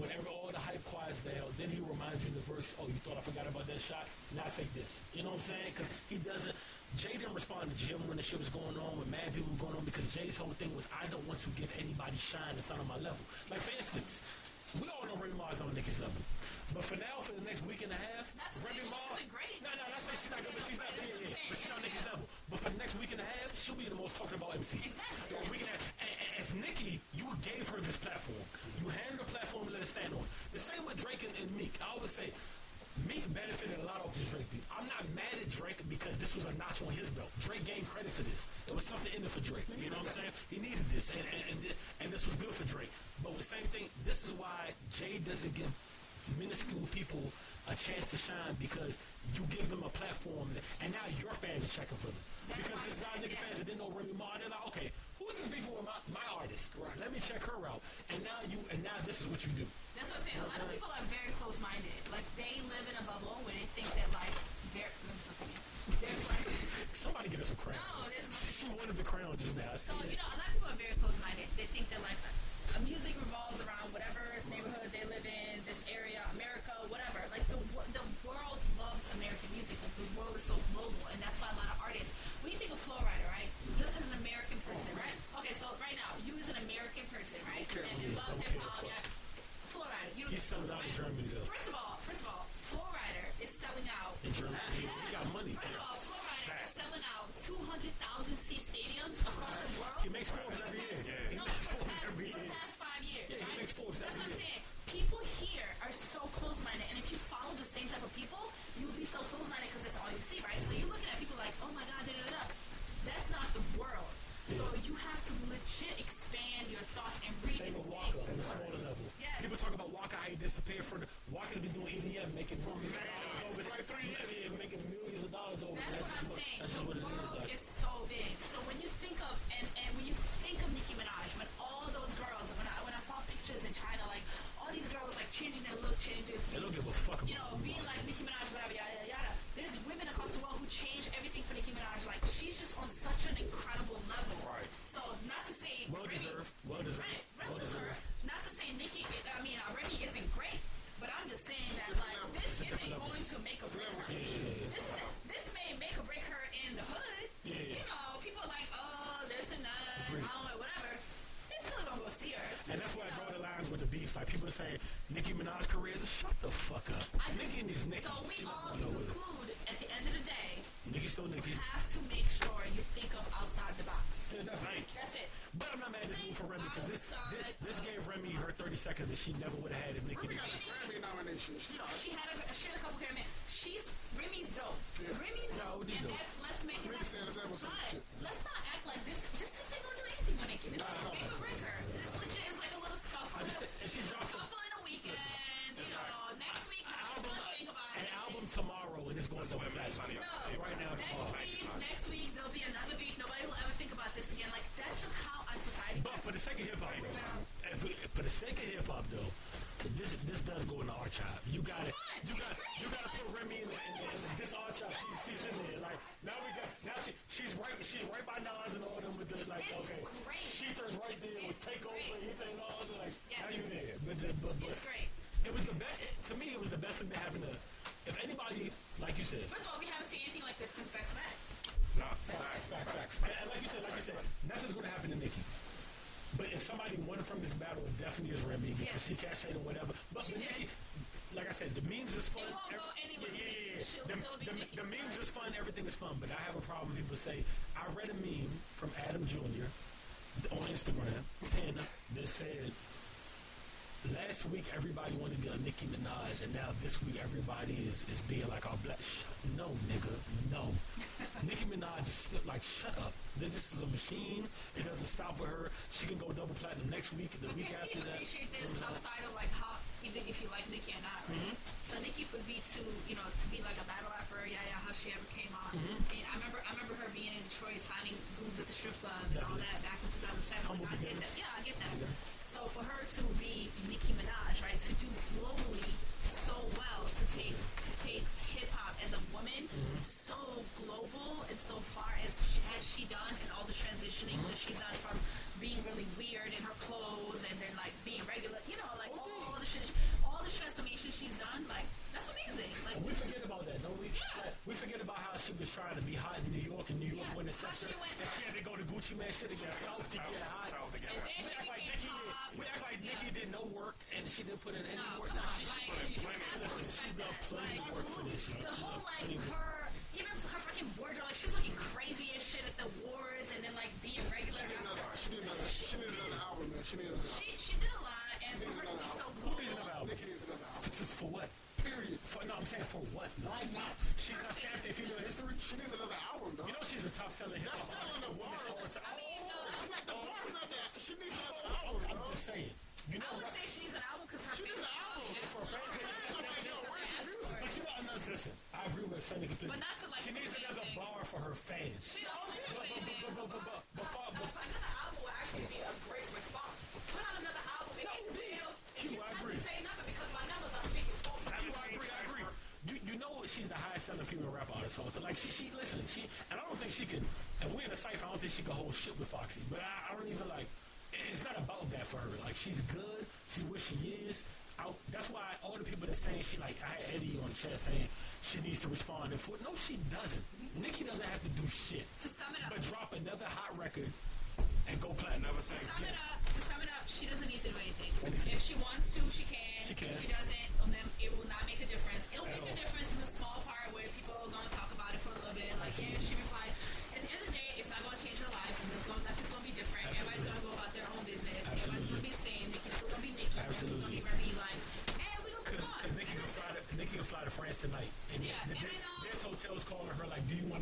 Whenever all the hype quiets down, then he reminds you in the verse, oh, you thought I forgot about that shot? Now take this. You know what I'm saying? Because he doesn't. Jay didn't respond to Jim when the shit was going on, when mad people were going on, because Jay's whole thing was, I don't want to give anybody shine that's not on my level. Like, for instance, we all know Remy Ma's not on Nicki's level. But for now, for the next week and a half, Not Remy Ma. No, no, that's saying she's not good, but she's not, That's yeah, yeah, but she's not Nicki's level. But for the next week and a half, she'll be the most talked about MC. Exactly. So we can have, and, and as Nicki, you gave her this platform. You handed her a platform to let her stand on. The same with Drake and, and Meek. I always say, Meek benefited a lot off this Drake beef. I'm not mad at Drake because this was a notch on his belt. Drake gained credit for this. There was something in it for Drake. You know what I'm saying? He needed this, and and, and, and this was good for Drake. But the same thing, this is why Jay doesn't give minuscule people a chance to shine because you give them a platform, and now your fans are checking for them. That's because there's a lot of nigga fans that didn't know Remy Ma. They're like, okay, who is this beefing with my, my artist? Let me check her out. And now you, and now this is what you do. That's what I'm saying. A lot of people are very close-minded. Like they live in a bubble where they think that like they're. Let me stop again. There's like [LAUGHS] Somebody give us a crown. no, there's She wanted the crown just now. So you know, a lot of people are very close-minded. They think that like music revolves around disappeared for the. Waka's been doing EDM, making millions she never would have had a Grammy nomination. She She had a she had a couple Grammy. She's definitely is Remy because Yes. she cashing or whatever. But, but. Nicki, like I said, the memes is fun. It won't go Every- anywhere Yeah, yeah, yeah. She'll The, still be the, the memes is fun. Everything is fun. But I have a problem. People say I read a meme from Adam Jr. on Instagram, and that said. Last week everybody wanted to be a Nicki Minaj, and now this week everybody is, is being like all black. No, nigga, no. [LAUGHS] Nicki Minaj is still like, shut up. This is a machine. It doesn't stop with her. She can go double platinum next week, and the But week after we that. appreciate this outside of like how either if you like Nicki or not, right? Mm-hmm. So Nicki would be to you know to be like a battle rapper, yeah, yeah, how she ever came on. Mm-hmm. And I remember I remember her being in Detroit signing boobs at the strip club and all that back in 2007. Humble Like, I get that. Yeah, I get that. So and Yeah. went to How sector, she went- she had to go to Gucci Mane shit to get South, to get hot. South again. And then We act like did. We act like. Nicki did no work and she didn't put in any work. come she, she, she, have to listen, she respect done plenty of work for this. The whole like plenty of work. her, even her fucking wardrobe, like she was looking crazy as shit at the awards, and then like being regular. She after. another. She need another. She need another album, man. She need another. She she did a lot, and for her to be so. Who needs another album? Nicki needs another album. For, for what? Period. For, no, I'm saying for what? Why not? She's not stamped in female history. She needs another album, dog. You know she's the top selling hip That's hop selling the for bar. all the time. I mean, no, It's not the bar's not that. She needs another I'm, album, I'm dog. just saying. You know I would say she needs an album because her She needs fans an album. For a for fan it. base, Fans are like, yo, where's your music? But you know, no, listen, I agree with Sunni completely. But not to, like, she needs another bar for her fans. She don't But, but, but, but, but, but, Like she, she listen, she and I don't think she can if we're in a cipher, I don't think she can hold shit with Foxy. But I, I don't even like it's not about that for her. Like she's good, she's what she is. I, that's why all the people that saying she like I had Eddie on the chat saying she needs to respond and for no she doesn't. Nicki doesn't have to do shit. To sum it up, But drop another hot record and go platinum. Say sum it up, to sum it up, she doesn't need to do anything. Anything. If she wants to, she can. She can. If she doesn't, then it will not make a difference. It'll At make all. a difference in the small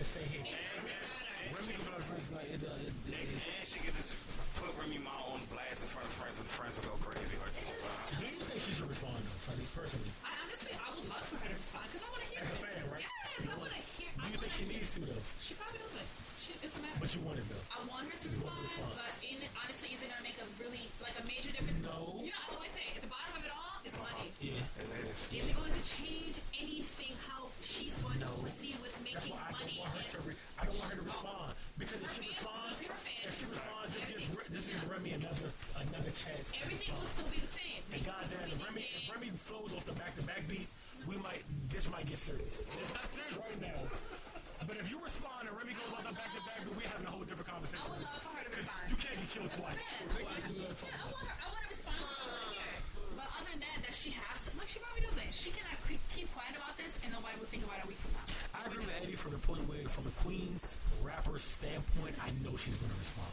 to stay here?" It doesn't matter. Remy can fly to France. It, uh, it, it, And, and she could just put Remy Ma on blast in front of friends, and friends will go crazy. Like, uh, do you think she should respond though, Sunni? Personally, I know she's going to respond.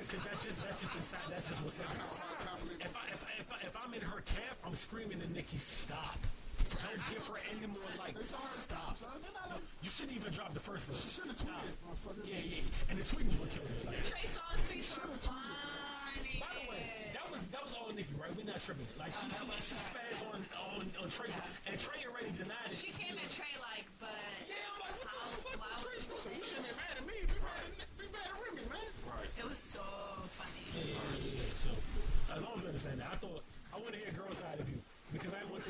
Because that's just that's just inside. That's just what's happening. If I if I, if I if I'm in her camp, I'm screaming to Nicki, stop. Don't give her any more likes. Stop. You shouldn't even drop the first one. She should have tweeted. Yeah, yeah. And the tweeting was kill her. Like. Trey Songz tweeted. By the way, that was that was all Nicki, right? We're not tripping. Like she she, she spazzed on on on Trey, yeah. and Trey already denied it. She came at Trey like, but yeah, I'm like, what the fuck? Trey, you shouldn't have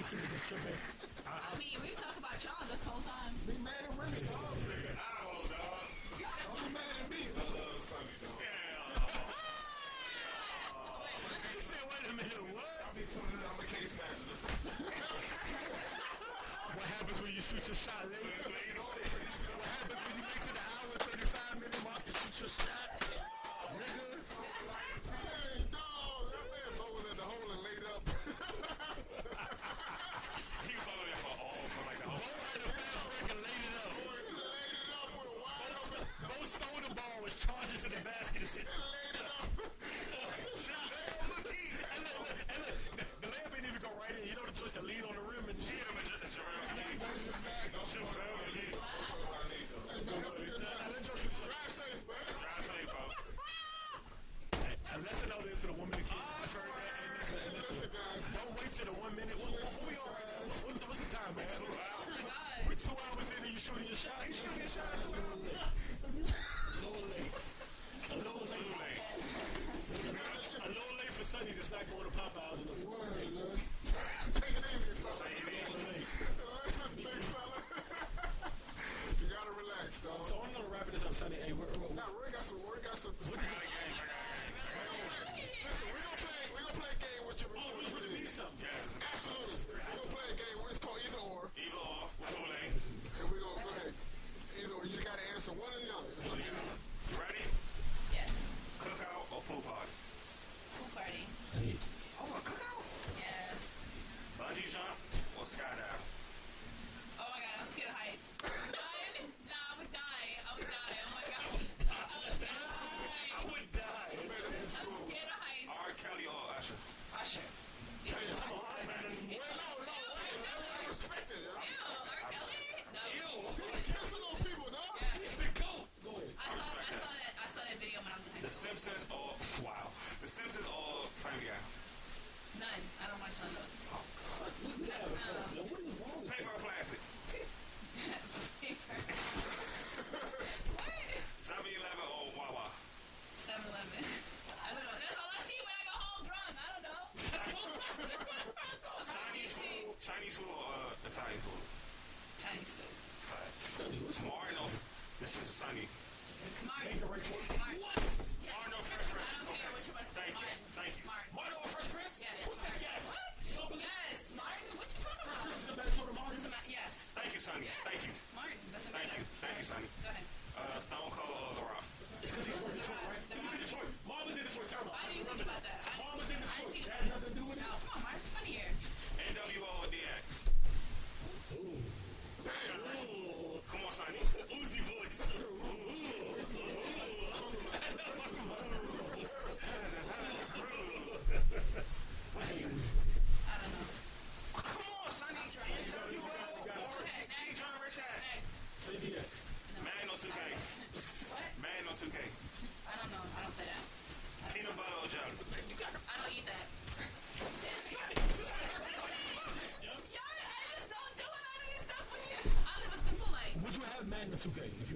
should be good. Should be. I mean, we talked about y'all this whole time. This is Asani. Kamari. Make a report. Kamari. What? Yeah. Arno Fresh Prince. I don't care what you want to say. Thank you. Thank you. Martin. Martin over Fresh Prince? Yeah, Who said yes? What? You don't believe yes. Martin, what you talking about? Fresh Prince is the best sort of Martin. Doesn't. Yes. Thank you, Sunni. Yes. Thank you. Martin. Doesn't matter. Thank you. Thank you, Sunni. Go ahead. Uh, Stone Cold Laura. It's because he's from Detroit. okay.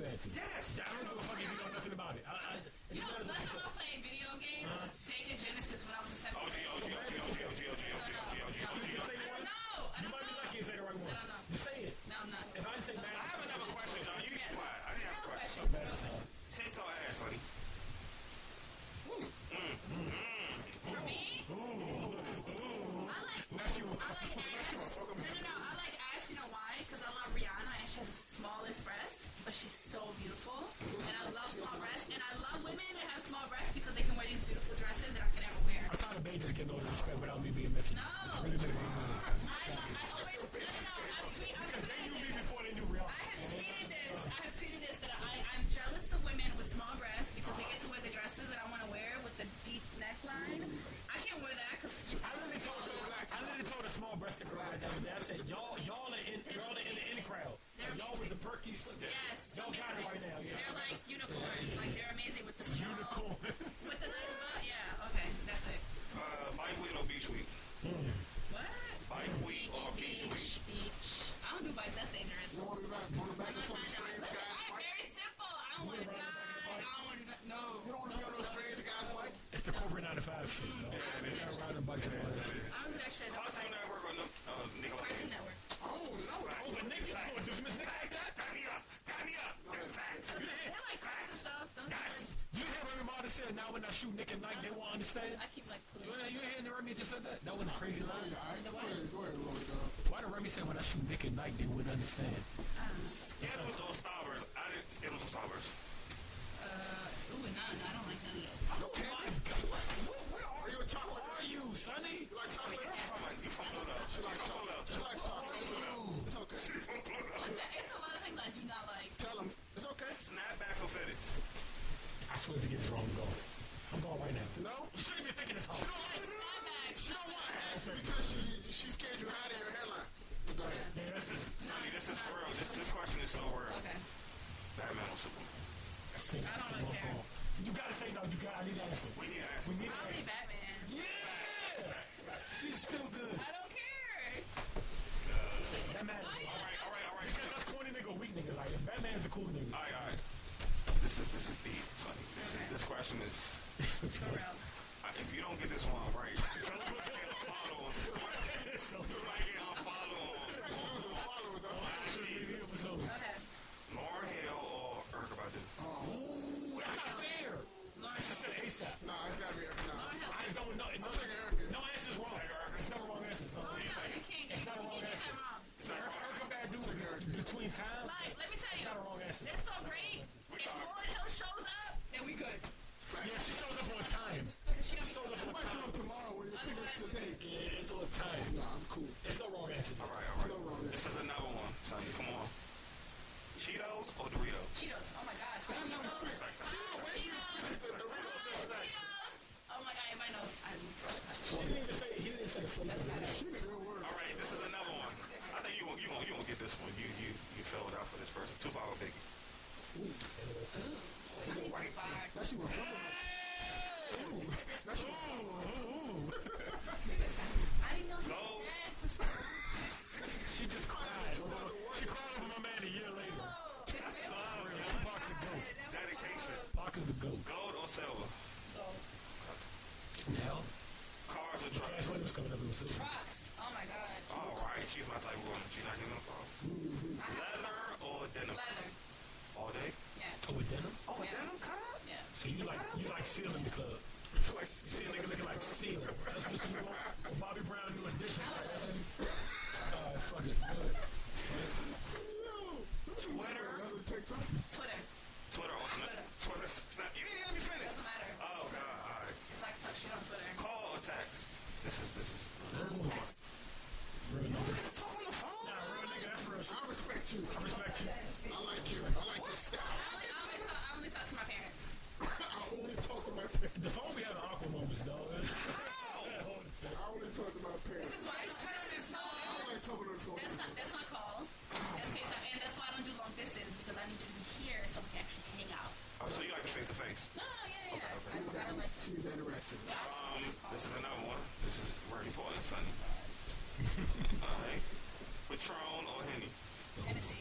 I keep like. You, you the Remy just said that? That wasn't I crazy. Go go ahead, go ahead, Why did Remy say when I shoot Nick at night they wouldn't understand? Skittles or Starburst? I didn't Skittles or Starburst. Uh, ooh, none. I don't like none of those. Okay. Oh my God. Where, where are you? Where are you, Sunni? You like chocolate? You from Pluto. She likes chocolate. say that. I don't care. You gotta say no. You gotta. I need that answer. We need an answer. We need I'll be Batman. Yeah, she's still good. I don't care. That matters. All right, all right, all right. That's corny nigga, weak nigga. Like Batman's a cool nigga. All right, all right. This is this is deep, Sunni. This is this question is. if you don't get this one right, Two ball nigga. Single white nigga. That shit was fucking Ooh, that shit was I didn't know Go. She just cried. She cried over my man a year later. That's sorry. Tupac's the goat. Dedication. Pac is the goat. Gold or silver? Gold. Now? Cars or trucks? Trucks. Oh my god. All right, she's my type. Oh, with denim? Oh, with yeah. denim cut? Yeah. So you like you like seal in the club. like see a nigga looking like seal. That's what you want. Bobby Brown new edition. Oh, fuck it. Twitter. TikTok? Twitter. Twitter on Snap. Twitter. Snap. You didn't let me finish. Doesn't matter. Oh, God. All right. Because I talk shit on Twitter. Call or text. This is Patron or Henny? Hennessy.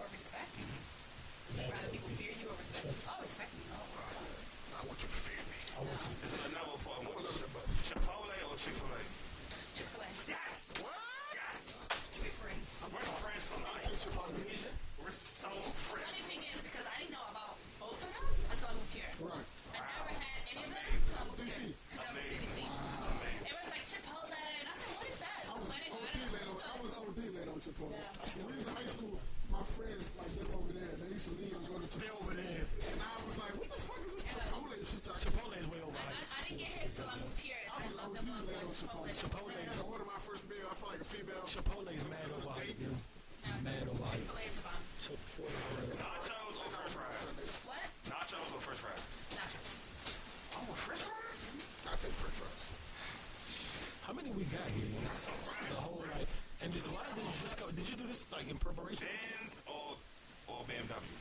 Or respect? you? Rather people fear you or respect you? Oh, respect me. Oh, I want you to fear me. This is another important one. I love that both. Chipotle or Chick Fil A? Chick-fil-A. Yes. What? Yes. We're friends. We're friends for I life. take Chipotle. We're so Funny thing is, because I didn't know about both of them until I moved here. Right. I never had any of them until I moved DC. here. Until I to DC. Amazing. It was like Chipotle, and I said, what is that? I was When it- when OD it- late on. I was OD late on Chipotle. Yeah. When we was in high school, my friends like them over there. They used to leave and go to They Chipotle. over there. And I was like, what the fuck is this Chipotle shit y'all Chipotle is way over. I, I, I didn't get hit until I moved here, I I love them up like oh, Chipotle. Chipotle. Chipotle I had to order my first meal. I felt like a female. Chipotle is mad over hype. yo. Mad over hype. Chick-fil-A is the bomb. Nachos or French fries? What? Nachos or French fries? Nachos. Oh, French fries? I take French fries. How many we got here? yo? The whole like, and did a lot of this just go? Did you do this like in preparation? BMW?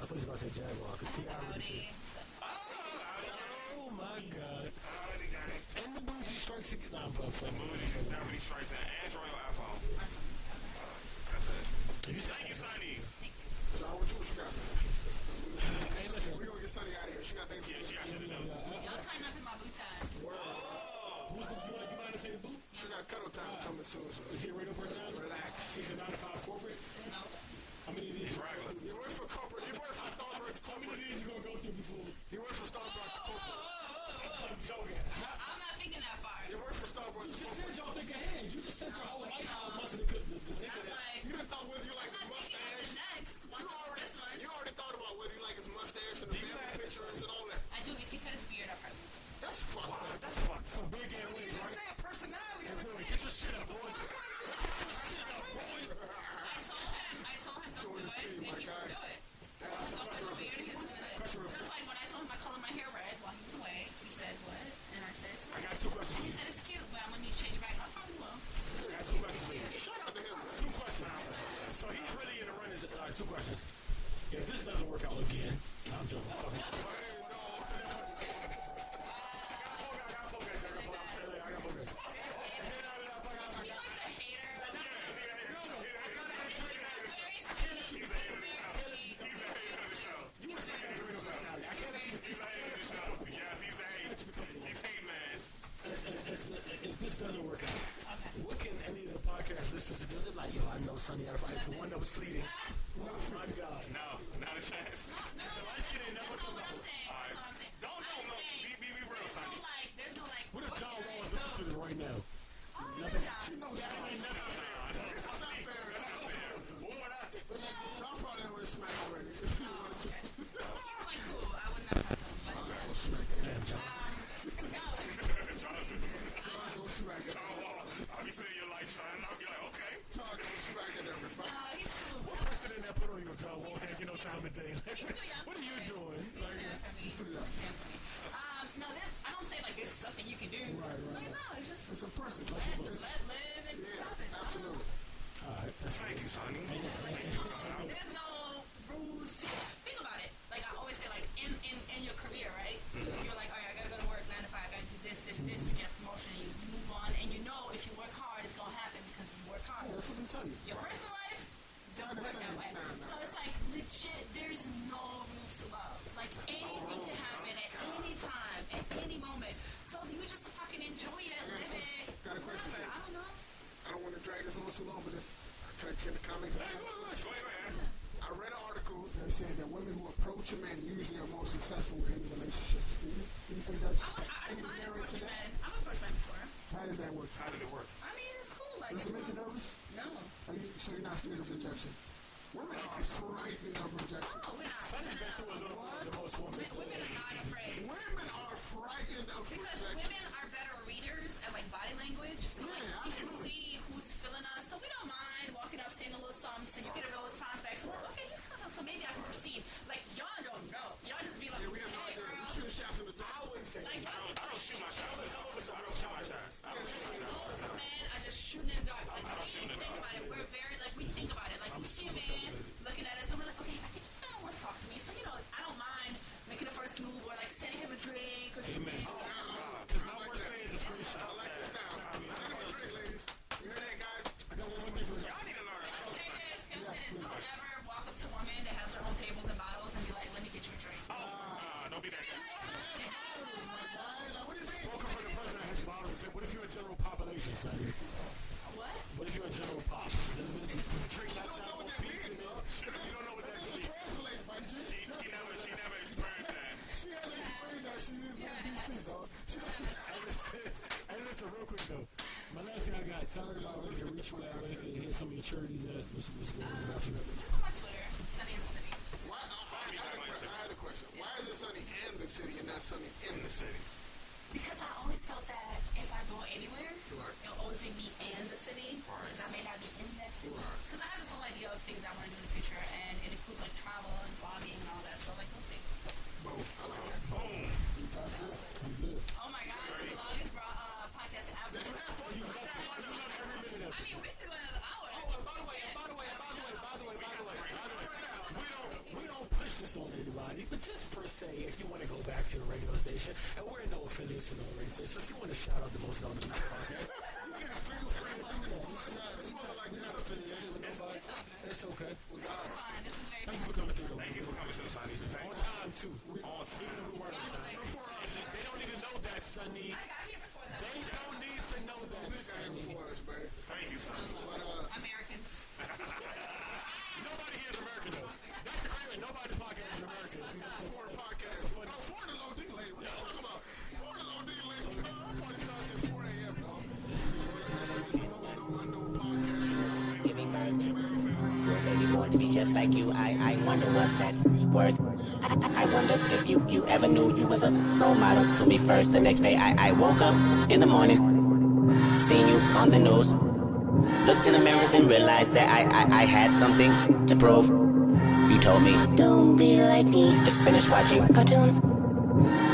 I thought you was about to say Jaguar because Ti really shit. Oh, my god! And the bougie strikes again. Nah, I'm playing. Booties definitely strikes an Android or iPhone. That's it. Thank you, Sunni. John, what you, what you got, man? hey, listen. We gonna get Sunni out of here. She got things to Yeah, she got shit to do. Y'all cutting up in my boot time. Who's the, you, you mind to say the boo? She got cuddle time coming soon. So Is he a radio personality? relax. He's a 9 to 5 corporate? No. How many of these? Regular. You work for corporate. You work for Starbucks How many of these you gonna go through before? You work for Starbucks corporate. I'm joking. I'm not thinking that far. You work for Starbucks You just corporate. said y'all think ahead. You just said your whole life most of the, the, the I'm that. like, You done thought whether you like I'm his not thinking of that women who approach a man usually are more successful in relationships. Do you, do you think that's any merit to that? I've approached men before. How did that work? How did it work? tell everybody where they can reach you at, where they can hit some of your charities at. What's, what's going on about you? Just on my Twitter, Sunni and the City. Why, oh, I, had a question. I had a question. Why is it Sunni and the City and not Sunni in the City? Because I always felt that if I go anywhere, it'll always be me and the city. Because I may not be in that city. worse the next day. I, I woke up in the morning, seen you on the news. Looked in the mirror, and realized that I, I, I had something to prove. You told me, Don't be like me. Just finish watching cartoons.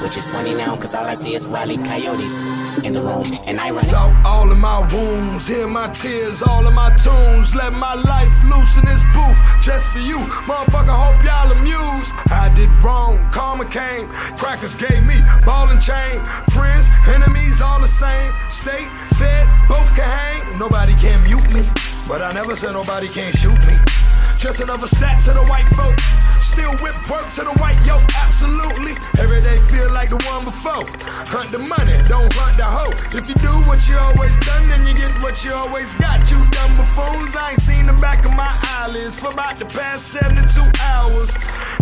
Which is funny now, cause all I see is Wally coyotes in the room, and I run. All of my wounds, hear my tears, all of my tunes. Let my life loose in this booth, just for you. Motherfucker, hope y'all amused. I did wrong, karma came. Crackers gave me ball and chain. Friends, enemies, all the same. State, fed, both can hang. Nobody can mute me, but I never said nobody can't shoot me. Just another stat to the white folk. Still whip work to the white yoke, absolutely. Every day feel like the one before. Hunt the money, don't hunt the hoe. If you do what you always done, then you get what you always got. You dumb buffoons, I ain't seen the back of my eyelids for about the past 72 hours.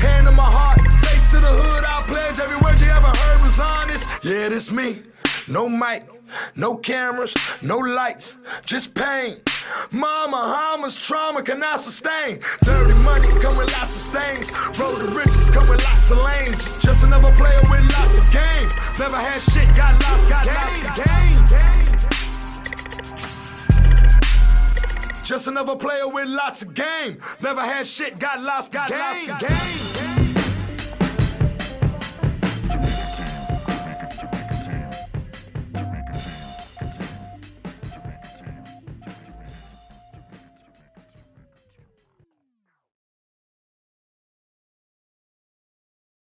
Hand on my heart, face to the hood, I'll pledge every word you ever heard was honest. Yeah, this me. No mic, no cameras, no lights, just pain. Mama, how much trauma can I sustain? Dirty money come with lots of stains. Road to riches come with lots of lanes. Just another player with lots of game. Never had shit, got lost, got lost. Game, game. Just another player with lots of game. Never had shit, got lost, got lost. Game.